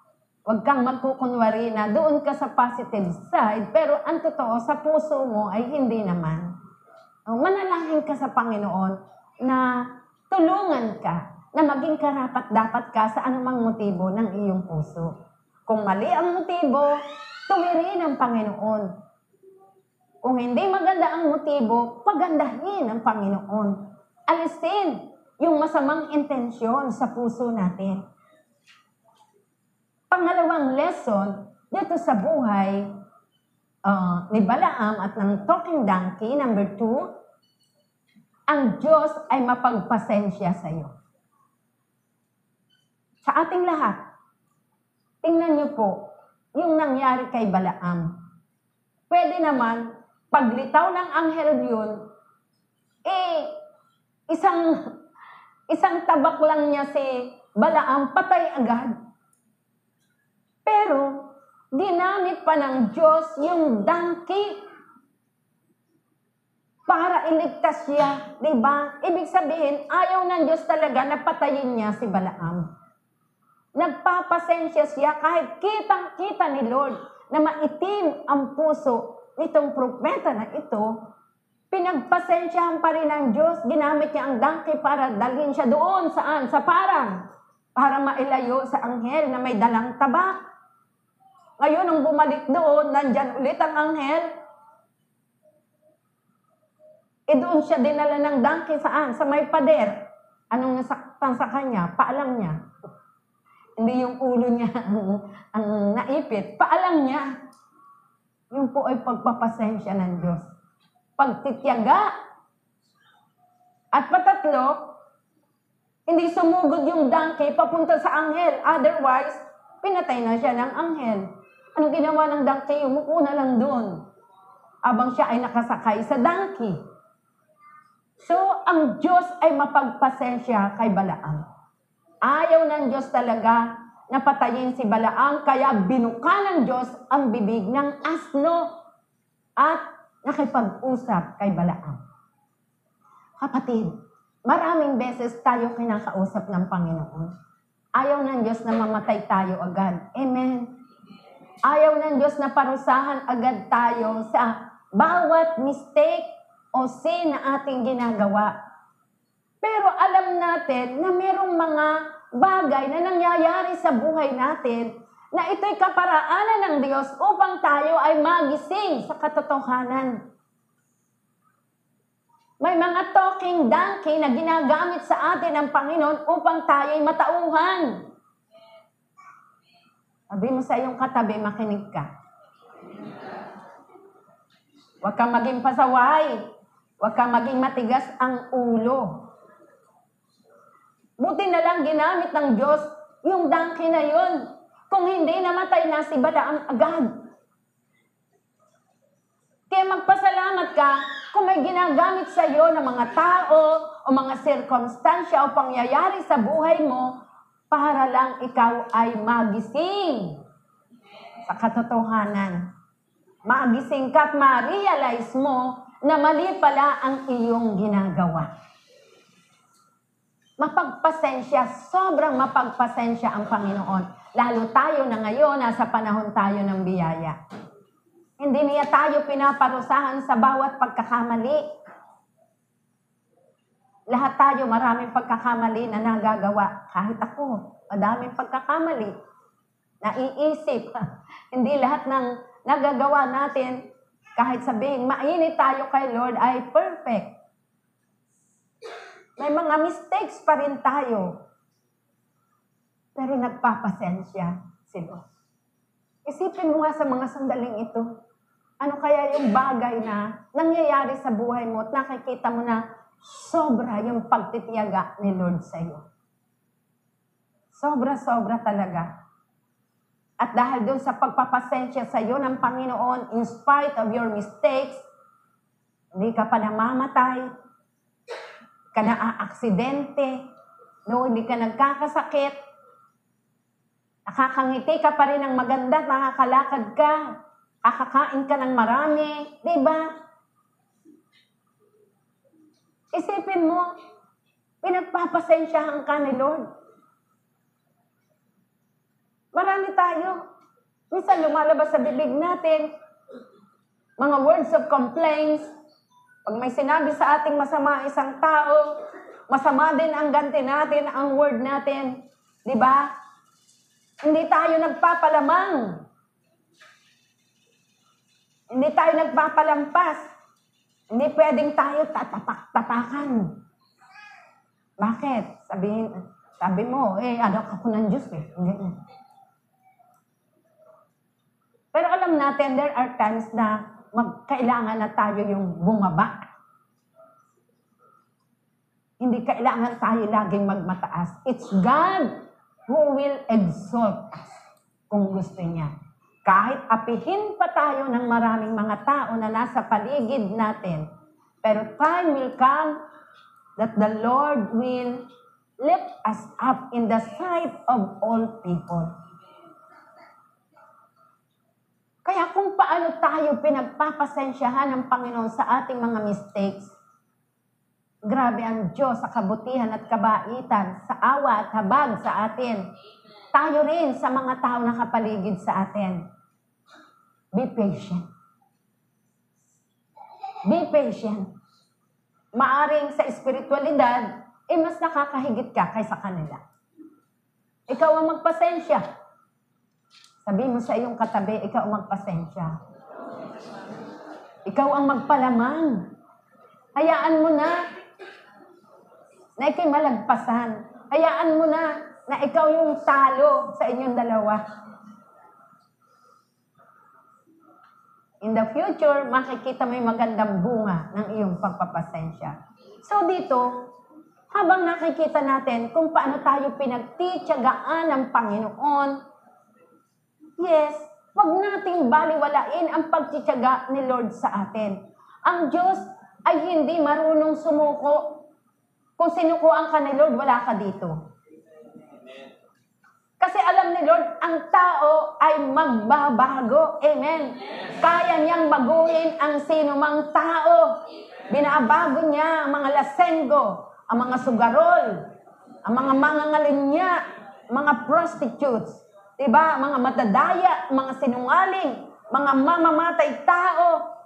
Speaker 2: Huwag kang magkukunwari na doon ka sa positive side, pero ang totoo, sa puso mo ay hindi naman. Manalangin ka sa Panginoon na tulungan ka na maging karapat dapat ka sa anumang motibo ng iyong puso. Kung mali ang motibo, tuwirin ang Panginoon. Kung hindi maganda ang motibo, pagandahin ang Panginoon. Alisin yung masamang intensyon sa puso natin. Pangalawang lesson dito sa buhay uh, ni Balaam at ng talking donkey, number two, ang Diyos ay mapagpasensya sa iyo. Sa ating lahat, tingnan niyo po yung nangyari kay Balaam. Pwede naman, paglitaw ng anghel yun, eh, isang, isang tabak lang niya si Balaam, patay agad. Pero, ginamit pa ng Diyos yung donkey para iligtas siya, di ba? Ibig sabihin, ayaw ng Diyos talaga na patayin niya si Balaam. Nagpapasensya siya kahit kitang-kita ni Lord na maitim ang puso nitong propeta na ito, pinagpasensyahan pa rin ng Diyos. Ginamit niya ang donkey para dalhin siya doon, saan? Sa parang. Para mailayo sa anghel na may dalang tabak. Ngayon, nung bumalik doon, nandyan ulit ang anghel, E doon siya dinala ng donkey saan? Sa may pader. Anong nasaktan sa kanya? Paalam niya. Hindi yung ulo niya ang, ang naipit. Paalam niya. Yung po ay pagpapasensya ng Diyos. Pagtityaga. At patatlo, hindi sumugod yung donkey papunta sa anghel. Otherwise, pinatay na siya ng anghel. Anong ginawa ng donkey? Umupo na lang doon. Abang siya ay nakasakay sa donkey. So, ang Diyos ay mapagpasensya kay Balaam. Ayaw ng Diyos talaga na patayin si Balaam, kaya binuka ng Diyos ang bibig ng asno at nakipag-usap kay Balaam. Kapatid, maraming beses tayo kinakausap ng Panginoon. Ayaw ng Diyos na mamatay tayo agad. Amen. Ayaw ng Diyos na parusahan agad tayo sa bawat mistake o sin na ating ginagawa. Pero alam natin na merong mga bagay na nangyayari sa buhay natin na ito'y kaparaanan ng Diyos upang tayo ay magising sa katotohanan. May mga talking donkey na ginagamit sa atin ng Panginoon upang tayo ay matauhan. Sabi mo sa iyong katabi, makinig ka. Huwag kang maging pasaway. Huwag kang maging matigas ang ulo. Buti na lang ginamit ng Diyos yung donkey na yun. Kung hindi, namatay na si Balaam agad. Kaya magpasalamat ka kung may ginagamit sa iyo ng mga tao o mga sirkumstansya o pangyayari sa buhay mo para lang ikaw ay magising sa katotohanan. Magising ka at ma-realize mo na mali pala ang iyong ginagawa. Mapagpasensya, sobrang mapagpasensya ang Panginoon. Lalo tayo na ngayon, nasa panahon tayo ng biyaya. Hindi niya tayo pinaparusahan sa bawat pagkakamali. Lahat tayo maraming pagkakamali na nagagawa. Kahit ako, madaming pagkakamali. Naiisip. (laughs) Hindi lahat ng nagagawa natin kahit sabihin, mainit tayo kay Lord ay perfect. May mga mistakes pa rin tayo. Pero nagpapasensya si Lord. Isipin mo nga sa mga sandaling ito, ano kaya yung bagay na nangyayari sa buhay mo at nakikita mo na sobra yung pagtitiyaga ni Lord sa iyo. Sobra-sobra talaga. At dahil doon sa pagpapasensya sa iyo ng Panginoon, in spite of your mistakes, hindi ka pa namamatay, ka na-aksidente, no, hindi ka nagkakasakit, nakakangiti ka pa rin ng maganda, nakakalakad ka, kakakain ka ng marami, di ba? Isipin mo, pinagpapasensyahan ka ni Lord. Marami tayo. Minsan lumalabas sa bibig natin, mga words of complaints. Pag may sinabi sa ating masama isang tao, masama din ang ganti natin, ang word natin. Di ba? Hindi tayo nagpapalamang. Hindi tayo nagpapalampas. Hindi pwedeng tayo tatapak-tapakan. Bakit? Sabihin, sabi mo, eh, ano ako ng Diyos eh. Hindi. Pero alam natin, there are times na magkailangan na tayo yung bumaba. Hindi kailangan tayo laging magmataas. It's God who will exalt us kung gusto niya. Kahit apihin pa tayo ng maraming mga tao na nasa paligid natin, pero time will come that the Lord will lift us up in the sight of all people. Kaya kung paano tayo pinagpapasensyahan ng Panginoon sa ating mga mistakes, grabe ang Diyos sa kabutihan at kabaitan, sa awa at habag sa atin. Tayo rin sa mga tao na kapaligid sa atin. Be patient. Be patient. Maaring sa espiritualidad, eh mas nakakahigit ka kaysa kanila. Ikaw ang magpasensya. Sabi mo sa iyong katabi, ikaw ang magpasensya. Ikaw ang magpalamang. Hayaan mo na na ikay malagpasan. Hayaan mo na na ikaw yung talo sa inyong dalawa. In the future, makikita mo yung magandang bunga ng iyong pagpapasensya. So dito, habang nakikita natin kung paano tayo pinagtityagaan ng Panginoon, yes, wag nating baliwalain ang pagtityaga ni Lord sa atin. Ang Diyos ay hindi marunong sumuko. Kung sinukuan ka ni Lord, wala ka dito. Kasi alam ni Lord, ang tao ay magbabago. Amen. Kaya niyang baguhin ang sinumang tao. Binabago niya ang mga lasenggo, ang mga sugarol, ang mga mangangalinya, mga prostitutes, diba? mga matadaya, mga sinungaling, mga mamamatay tao,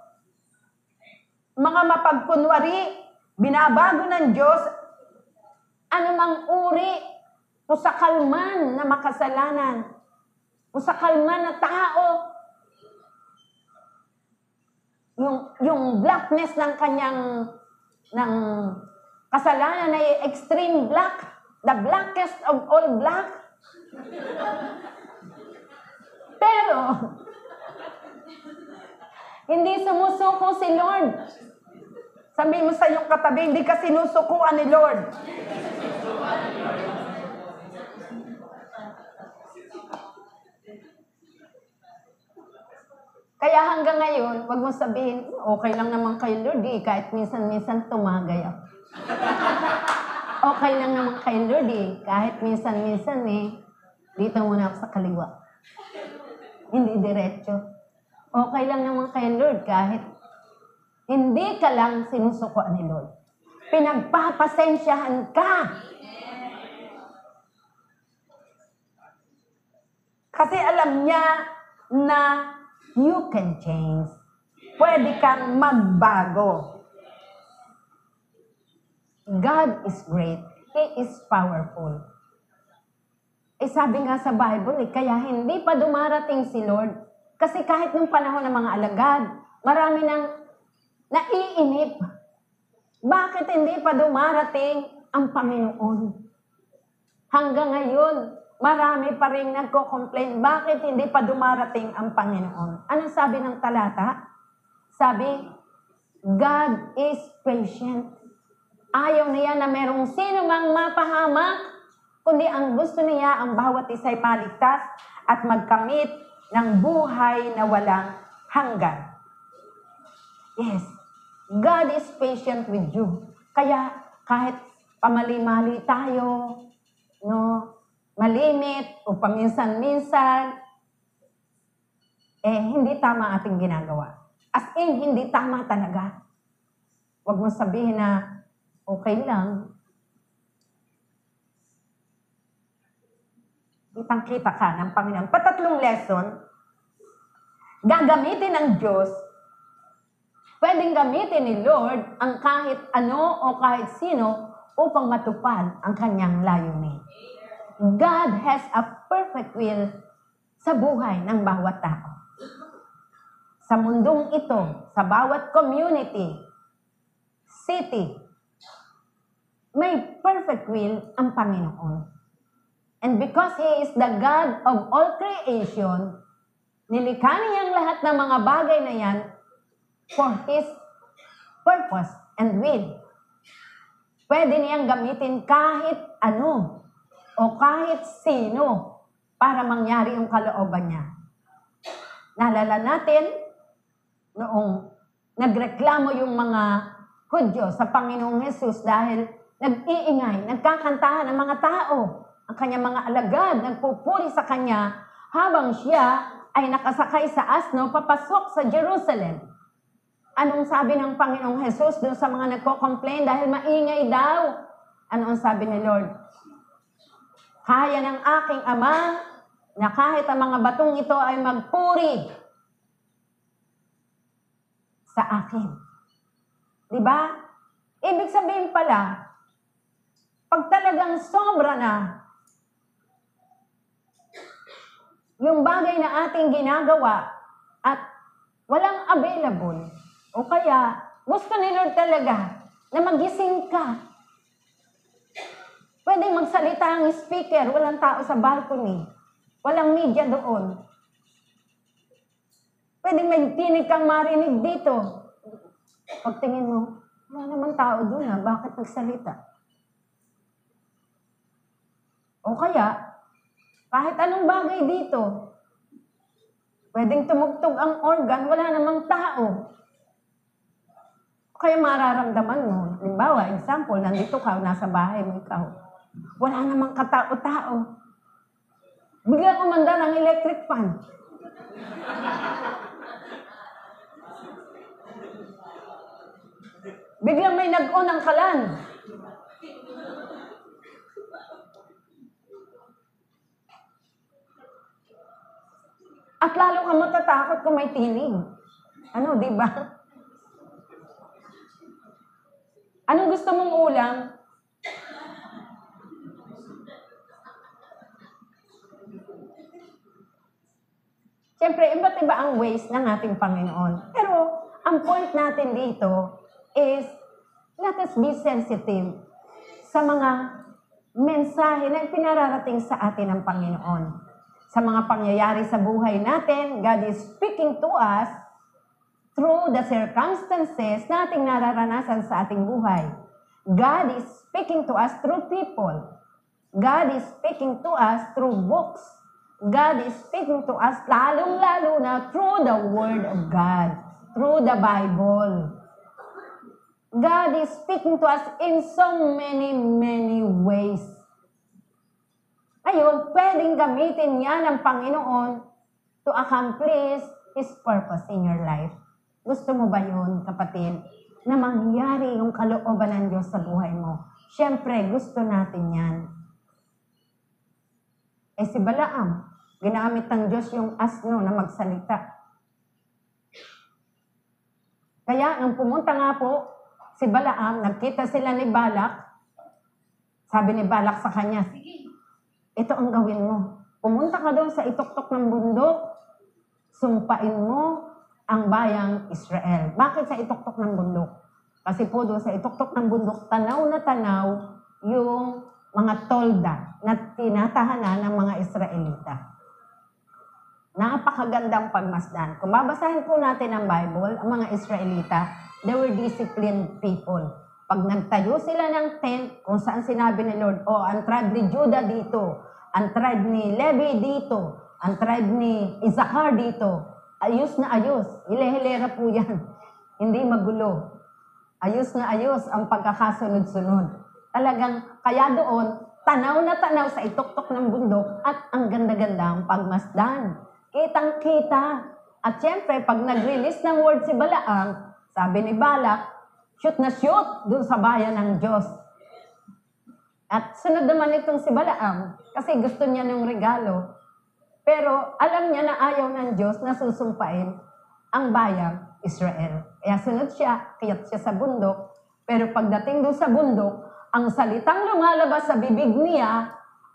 Speaker 2: mga mapagkunwari, binabago ng Diyos, anumang uri, pusakalman na makasalanan, pusakalman na tao, yung, yung blackness ng kanyang ng kasalanan ay extreme black, the blackest of all black. Pero, hindi sumusuko si Lord. Sabi mo sa iyong katabi, hindi ka sinusukuan ni Lord. Kaya hanggang ngayon, wag mo sabihin, okay lang naman kay Lord eh, kahit minsan-minsan tumagay ako. okay lang naman kay Lord eh, kahit minsan-minsan eh, dito muna ako sa kaliwa. Hindi diretso. Okay lang naman kay Lord kahit hindi ka lang sinusukuan ni Lord. Pinagpapasensyahan ka. Kasi alam niya na you can change. Pwede kang magbago. God is great. He is powerful. Eh sabi nga sa Bible, eh, kaya hindi pa dumarating si Lord. Kasi kahit nung panahon ng mga alagad, marami nang naiinip. Bakit hindi pa dumarating ang Panginoon? Hanggang ngayon, marami pa rin nagko-complain, bakit hindi pa dumarating ang Panginoon? Anong sabi ng talata? Sabi, God is patient. Ayaw niya na merong sino mang mapahamak, kundi ang gusto niya ang bawat isa'y maligtas at magkamit ng buhay na walang hanggan. Yes, God is patient with you. Kaya kahit pamali-mali tayo, no, malimit o paminsan-minsan, eh, hindi tama ating ginagawa. As in, hindi tama talaga. Huwag mo sabihin na, okay lang. Kitang-kita ka ng Panginoon. Patatlong lesson, gagamitin ng Diyos, pwedeng gamitin ni Lord ang kahit ano o kahit sino upang matupad ang kanyang layunin. God has a perfect will sa buhay ng bawat tao. Sa mundong ito, sa bawat community, city, may perfect will ang Panginoon. And because He is the God of all creation, nilikha niya ang lahat ng mga bagay na yan for His purpose and will. pwede niyang gamitin kahit ano o kahit sino para mangyari yung kalooban niya. Naalala natin, noong nagreklamo yung mga Hudyo sa Panginoong Hesus dahil nag-iingay, nagkakantahan ang mga tao, ang kanyang mga alagad, nagpupuri sa kanya habang siya ay nakasakay sa asno papasok sa Jerusalem. Anong sabi ng Panginoong Hesus doon sa mga nagko-complain dahil maingay daw? Anong sabi ni Lord? Kaya ng aking ama na kahit ang mga batong ito ay magpuri sa akin. Di ba? Ibig sabihin pala, pag talagang sobra na yung bagay na ating ginagawa at walang available, o kaya gusto ni Lord talaga na magising ka. Pwede magsalita ang speaker, walang tao sa balcony, walang media doon. Pwede may tinig kang marinig dito. Pagtingin mo, wala naman tao doon ha, bakit nagsalita? O kaya, kahit anong bagay dito, pwedeng tumugtog ang organ, wala namang tao. Kaya mararamdaman mo, limbawa, example, nandito ka, nasa bahay mo ikaw, wala namang katao-tao. Biglang umanda ng electric fan. Biglang may nag-on ang kalan. At lalo ka matatakot kung may tinig. Ano, di ba? Anong gusto mong ulam? Siyempre, iba't iba ang ways ng ating Panginoon. Pero, ang point natin dito is, let us be sensitive sa mga mensahe na pinararating sa atin ng Panginoon. Sa mga pangyayari sa buhay natin, God is speaking to us through the circumstances na ating nararanasan sa ating buhay. God is speaking to us through people. God is speaking to us through books. God is speaking to us lalong-lalo na through the Word of God, through the Bible. God is speaking to us in so many, many ways. Ayun, pwedeng gamitin yan ng Panginoon to accomplish His purpose in your life. Gusto mo ba yun, kapatid? Na mangyari yung kalooban ng Diyos sa buhay mo. Siyempre, gusto natin yan. Eh si Balaam, ginamit ng Diyos yung asno na magsalita. Kaya nung pumunta nga po si Balaam, nagkita sila ni Balak, sabi ni Balak sa kanya, ito ang gawin mo. Pumunta ka doon sa ituktok ng bundok, sumpain mo ang bayang Israel. Bakit sa ituktok ng bundok? Kasi po doon sa ituktok ng bundok, tanaw na tanaw yung mga tolda na tinatahanan ng mga Israelita. Napakagandang pagmasdan. Kung babasahin po natin ang Bible, ang mga Israelita, they were disciplined people. Pag nagtayo sila ng tent, kung saan sinabi ni Lord, oh, ang tribe ni Judah dito, ang tribe ni Levi dito, ang tribe ni Isaacar dito, ayos na ayos. Hile-hilera po yan. (laughs) Hindi magulo. Ayos na ayos ang pagkakasunod-sunod. Talagang, kaya doon, tanaw na tanaw sa ituktok ng bundok at ang ganda-ganda ang pagmasdan. Kitang-kita. At syempre, pag nag-release ng word si Balaam, sabi ni Balak, shoot na shoot dun sa bayan ng Diyos. At sunod naman itong si Balaam, kasi gusto niya ng regalo. Pero alam niya na ayaw ng Diyos na susumpain ang bayang Israel. Kaya sunod siya, kayat siya sa bundok. Pero pagdating doon sa bundok, ang salitang lumalabas sa bibig niya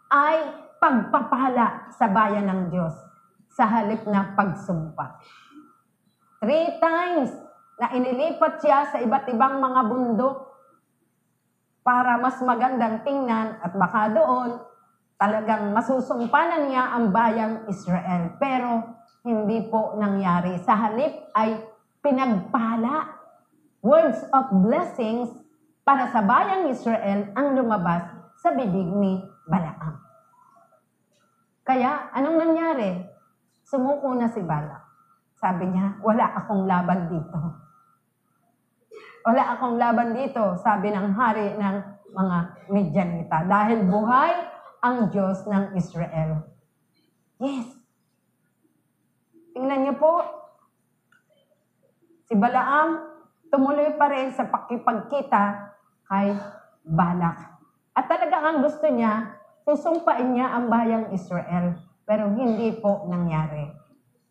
Speaker 2: ay pagpapala sa bayan ng Diyos sa halip na pagsumpa. Three times na inilipat siya sa iba't ibang mga bundok para mas magandang tingnan at baka doon talagang masusumpanan niya ang bayang Israel. Pero hindi po nangyari. Sa halip ay pinagpala. Words of blessings para sa bayang Israel ang lumabas sa bibig ni Balaam. Kaya, anong nangyari? Sumuko na si Balak. Sabi niya, wala akong laban dito. Wala akong laban dito, sabi ng hari ng mga Midianita. Dahil buhay ang Diyos ng Israel. Yes. Tingnan niyo po, si Balaam tumuloy pa rin sa pakipagkita kay Balak. At talaga ang gusto niya, susumpain niya ang bayang Israel. Pero hindi po nangyari.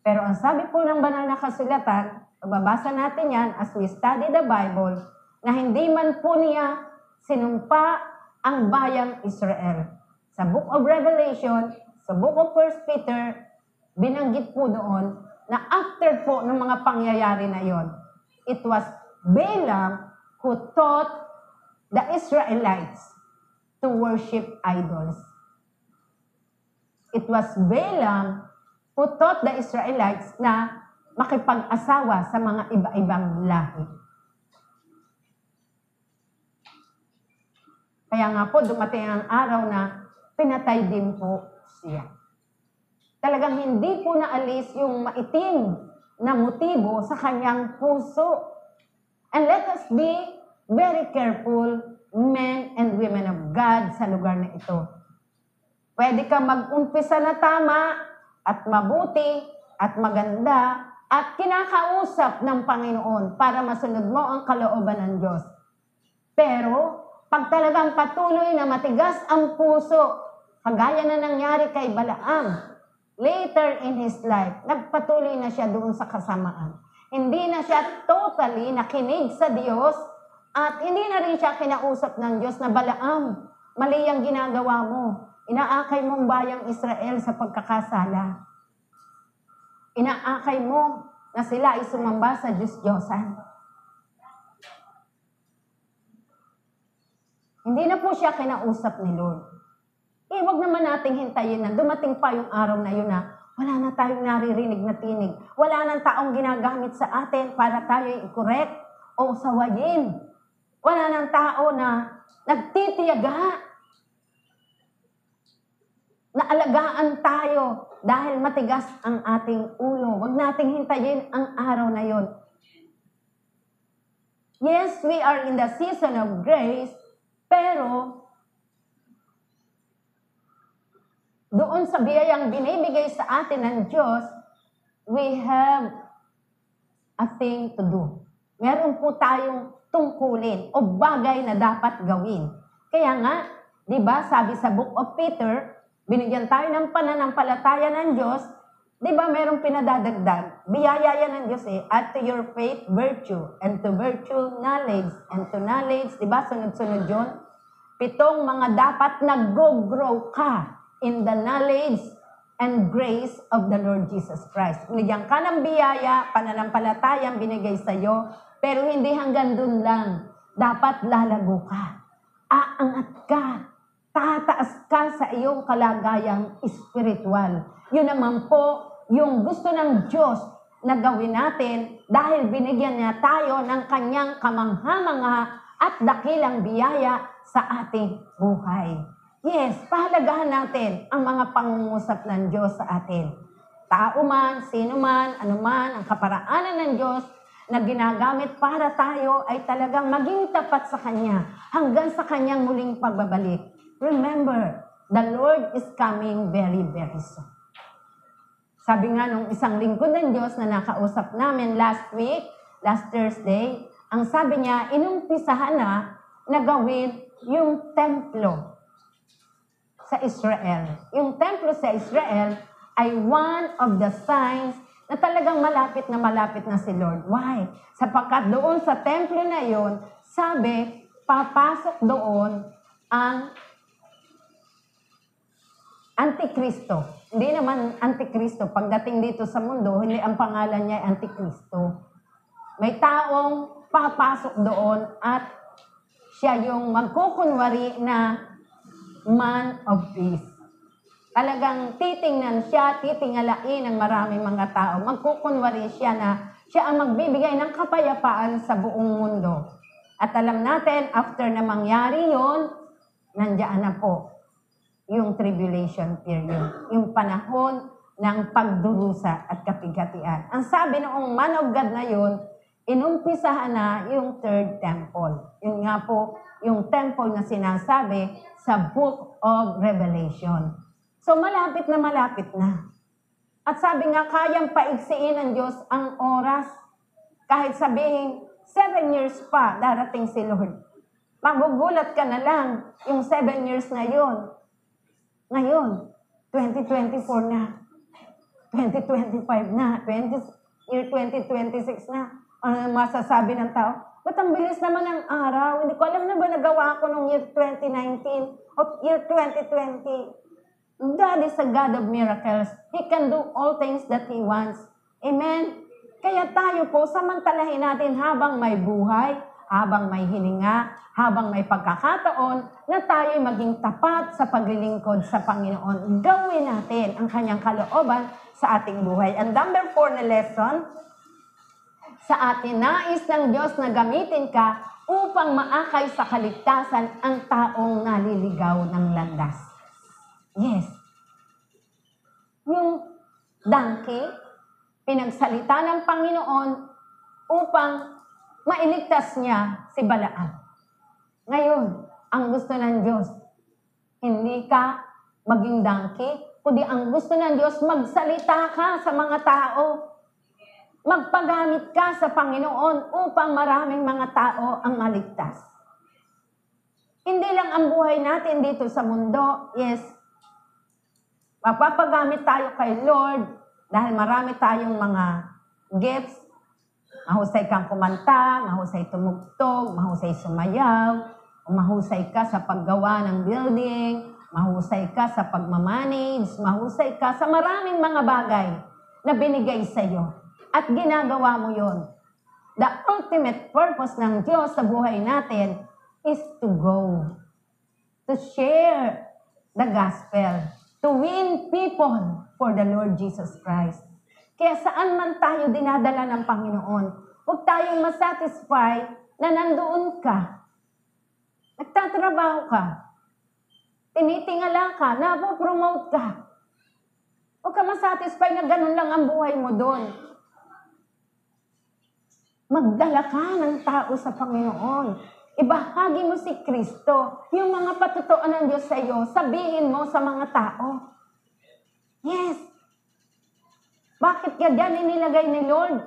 Speaker 2: Pero ang sabi po ng banal na kasulatan, babasa natin yan as we study the Bible, na hindi man po niya sinumpa ang bayang Israel. Sa Book of Revelation, sa Book of 1 Peter, binanggit po doon na after po ng mga pangyayari na yon, it was Balaam who taught the Israelites to worship idols. It was Balaam who taught the Israelites na makipag-asawa sa mga iba-ibang lahi. Kaya nga po, dumating ang araw na pinatay din po siya. Talagang hindi po naalis yung maitim na motibo sa kanyang puso. And let us be very careful, men and women of God, sa lugar na ito. Pwede ka mag-umpisa na tama at mabuti at maganda at kinakausap ng Panginoon para masunod mo ang kalooban ng Diyos. Pero, pag talagang patuloy na matigas ang puso, kagaya na nangyari kay Balaam, later in his life, nagpatuloy na siya doon sa kasamaan. Hindi na siya totally nakinig sa Diyos at hindi na rin siya kinausap ng Diyos na Balaam, mali ang ginagawa mo. Inaakay mong bayang Israel sa pagkakasala. Inaakay mo na sila ay sumamba sa Diyos-Diyosan. Hindi na po siya kinausap ni Lord. Eh, wag naman nating hintayin na dumating pa yung araw na yun na wala na tayong naririnig na tinig. Wala nang taong ginagamit sa atin para tayo i-correct o sawayin. Wala nang tao na nagtitiyaga na alagaan tayo dahil matigas ang ating ulo. Huwag nating hintayin ang araw na yon. Yes, we are in the season of grace, pero doon sa biyayang binibigay sa atin ng Diyos, we have a thing to do. Meron po tayong tungkulin o bagay na dapat gawin. Kaya nga, di ba, sabi sa Book of Peter, binigyan tayo ng pananampalataya ng Diyos, di ba merong pinadadagdag? Biyaya yan ng Diyos eh, at to your faith, virtue, and to virtue, knowledge, and to knowledge, di ba, sunod-sunod yun? Pitong mga dapat nag-grow ka in the knowledge and grace of the Lord Jesus Christ. Binigyan ka ng biyaya, pananampalatayang binigay sa iyo, pero hindi hanggang dun lang. Dapat lalago ka. Aangat ka. Tataas ka sa iyong kalagayang espiritual. Yun naman po yung gusto ng Diyos na gawin natin dahil binigyan niya tayo ng kanyang kamangha-mangha at dakilang biyaya sa ating buhay. Yes, pahalagahan natin ang mga pangungusap ng Diyos sa atin. Tao man, sino man, ano man, ang kaparaanan ng Diyos na ginagamit para tayo ay talagang maging tapat sa Kanya hanggang sa Kanyang muling pagbabalik. Remember, the Lord is coming very, very soon. Sabi nga nung isang lingkod ng Diyos na nakausap namin last week, last Thursday, ang sabi niya, inumpisahan na na gawin yung templo sa Israel. Yung templo sa Israel ay one of the signs na talagang malapit na malapit na si Lord. Why? Sapagkat doon sa templo na yon, sabi, papasok doon ang Antikristo. Hindi naman Antikristo. Pagdating dito sa mundo, hindi ang pangalan niya ay Antikristo. May taong papasok doon at siya yung magkukunwari na man of peace. Talagang titingnan siya, titingalain ng maraming mga tao. Magkukunwari siya na siya ang magbibigay ng kapayapaan sa buong mundo. At alam natin, after na mangyari yon, nandiyan na po yung tribulation period, yung panahon ng pagdurusa at kapigatian. Ang sabi noong man of God na yun, inumpisahan na yung third temple. Yun nga po, yung temple na sinasabi sa Book of Revelation. So malapit na malapit na. At sabi nga, kayang paiksiin ng Diyos ang oras. Kahit sabihin, seven years pa darating si Lord. Magugulat ka na lang yung seven years na yun. Ngayon, 2024 na. 2025 na. 20, year 2026 na. Ano masasabi ng tao? Ba't ang bilis naman ng araw? Hindi ko alam na ba nagawa ko nung year 2019 o year 2020. God is a God of miracles. He can do all things that He wants. Amen? Kaya tayo po, samantalahin natin habang may buhay, habang may hininga, habang may pagkakataon, na tayo'y maging tapat sa paglilingkod sa Panginoon. Gawin natin ang kanyang kalooban sa ating buhay. And number four na lesson, sa atin nais ng Diyos na gamitin ka upang maakay sa kaligtasan ang taong naliligaw ng landas. Yes. Yung donkey, pinagsalita ng Panginoon upang mailigtas niya si Balaan. Ngayon, ang gusto ng Diyos, hindi ka maging donkey, kundi ang gusto ng Diyos, magsalita ka sa mga tao. Magpagamit ka sa Panginoon upang maraming mga tao ang maligtas. Hindi lang ang buhay natin dito sa mundo, yes, mapapagamit tayo kay Lord dahil marami tayong mga gifts. Mahusay kang kumanta, mahusay tumugtog, mahusay sumayaw, mahusay ka sa paggawa ng building, mahusay ka sa pagmamanage, mahusay ka sa maraming mga bagay na binigay sa iyo. At ginagawa mo yon. The ultimate purpose ng Diyos sa buhay natin is to go, to share the gospel, to win people for the Lord Jesus Christ. Kaya saan man tayo dinadala ng Panginoon, huwag tayong masatisfy na nandoon ka. Nagtatrabaho ka. Tinitingala ka, napopromote ka. Huwag ka masatisfy na ganun lang ang buhay mo doon. Magdala ka ng tao sa Panginoon. Ibahagi mo si Kristo. Yung mga patutuan ng Diyos sa iyo, sabihin mo sa mga tao. Yes. Bakit ka dyan inilagay ni Lord?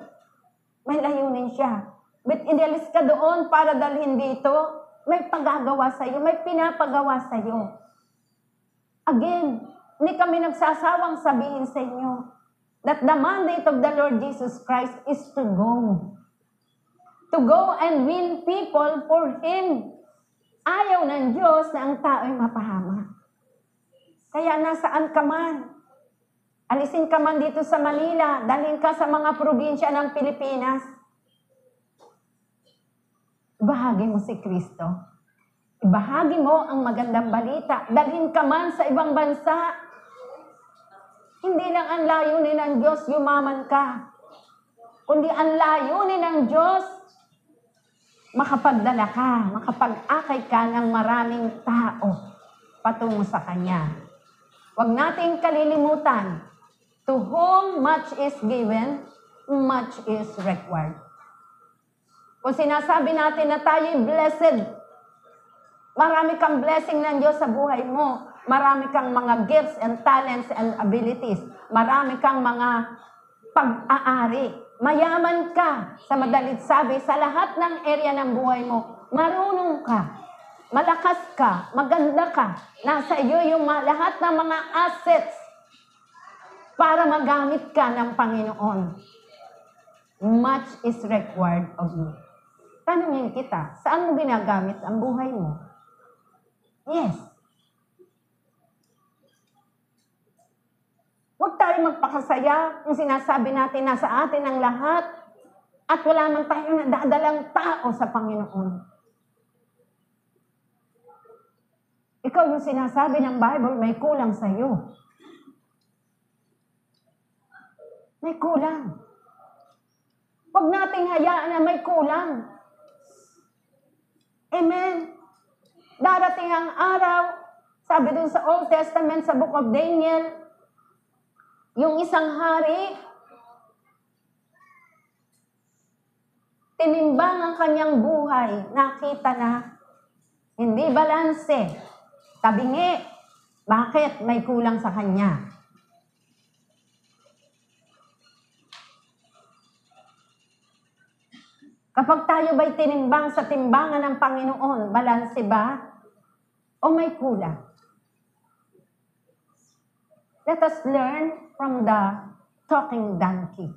Speaker 2: May layunin siya. But inalis ka doon para dalhin dito. May pagagawa sa iyo. May pinapagawa sa iyo. Again, hindi kami nagsasawang sabihin sa inyo that the mandate of the Lord Jesus Christ is to go to go and win people for Him. Ayaw ng Diyos na ang tao'y mapahama. Kaya nasaan ka man? Alisin ka man dito sa Manila, dalhin ka sa mga probinsya ng Pilipinas. Ibahagi mo si Kristo. Ibahagi mo ang magandang balita. Dalhin ka man sa ibang bansa. Hindi lang ang layunin ng Diyos, yumaman ka. Kundi ang layunin ng Diyos, makapagdala ka, makapag-akay ka ng maraming tao patungo sa Kanya. Huwag nating kalilimutan, to whom much is given, much is required. Kung sinasabi natin na tayo'y blessed, marami kang blessing ng Diyos sa buhay mo, marami kang mga gifts and talents and abilities, marami kang mga pag-aari, mayaman ka, sa madalit sabi, sa lahat ng area ng buhay mo, marunong ka, malakas ka, maganda ka, nasa iyo yung lahat ng mga assets para magamit ka ng Panginoon. Much is required of you. Tanungin kita, saan mo ginagamit ang buhay mo? Yes. Huwag tayo magpakasaya kung sinasabi natin nasa atin ang lahat at wala man tayong nadadalang tao sa Panginoon. Ikaw yung sinasabi ng Bible, may kulang sa iyo. May kulang. Huwag nating hayaan na may kulang. Amen. Darating ang araw, sabi dun sa Old Testament, sa Book of Daniel, yung isang hari, tinimbang ang kanyang buhay, nakita na hindi balanse, tabingi. Bakit? May kulang sa kanya. Kapag tayo ba'y tinimbang sa timbangan ng Panginoon, balanse ba? O may kulang? Let us learn from the talking donkey.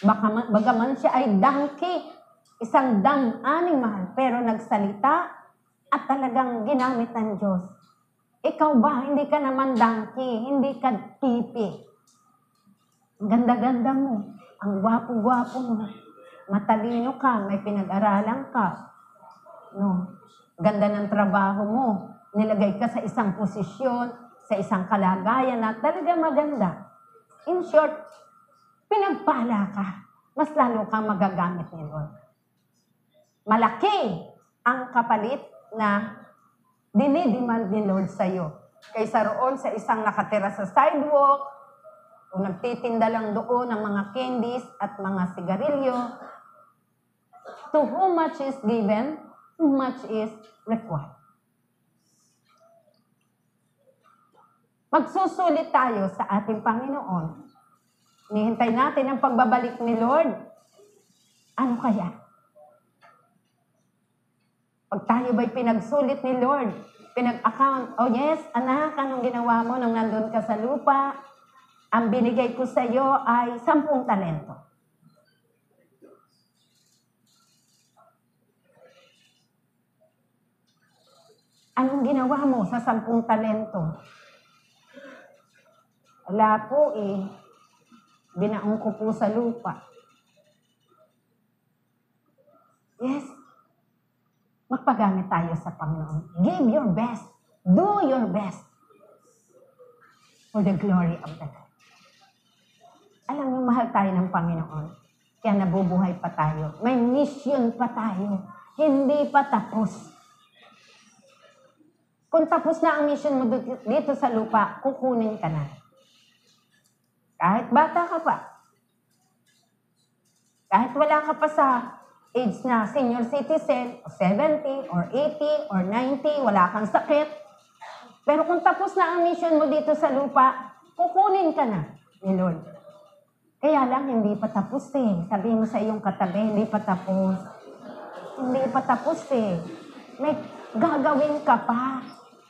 Speaker 2: Baka man, bagaman siya ay donkey, isang dang animal, pero nagsalita at talagang ginamit ng Diyos. Ikaw ba, hindi ka naman donkey, hindi ka pipi. Ganda-ganda mo, ang gwapo-gwapo mo, matalino ka, may pinag-aralan ka. No. Ganda ng trabaho mo, nilagay ka sa isang posisyon, sa isang kalagayan na talaga maganda. In short, pinagpala ka. Mas lalo kang magagamit ni Lord. Malaki ang kapalit na dinidemand ni Lord sa iyo. Kaysa roon sa isang nakatira sa sidewalk, o nagtitinda lang doon ng mga candies at mga sigarilyo, to whom much is given, much is required. Magsusulit tayo sa ating Panginoon. Nihintay natin ang pagbabalik ni Lord. Ano kaya? Pag tayo ba'y pinagsulit ni Lord, pinag-account, oh yes, anak, anong ginawa mo nung nandun ka sa lupa? Ang binigay ko sa iyo ay sampung talento. Anong ginawa mo sa sampung talento? Wala po eh. Binaong ko po sa lupa. Yes. Magpagamit tayo sa Panginoon. Give your best. Do your best. For the glory of the Lord. Alam mo, mahal tayo ng Panginoon. Kaya nabubuhay pa tayo. May mission pa tayo. Hindi pa tapos. Kung tapos na ang mission mo dito- sa lupa, kukunin ka na. Kahit bata ka pa. Kahit wala ka pa sa age na senior citizen, o 70, or 80, or 90, wala kang sakit. Pero kung tapos na ang mission mo dito sa lupa, kukunin ka na ni Lord. Kaya lang, hindi pa tapos eh. Sabihin mo sa iyong katabi, hindi pa tapos. Hindi pa tapos eh. May gagawin ka pa.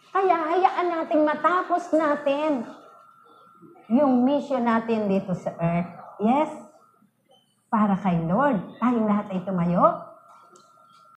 Speaker 2: Kaya hayaan nating matapos natin yung mission natin dito sa earth. Yes, para kay Lord. Tayong lahat ay tumayo.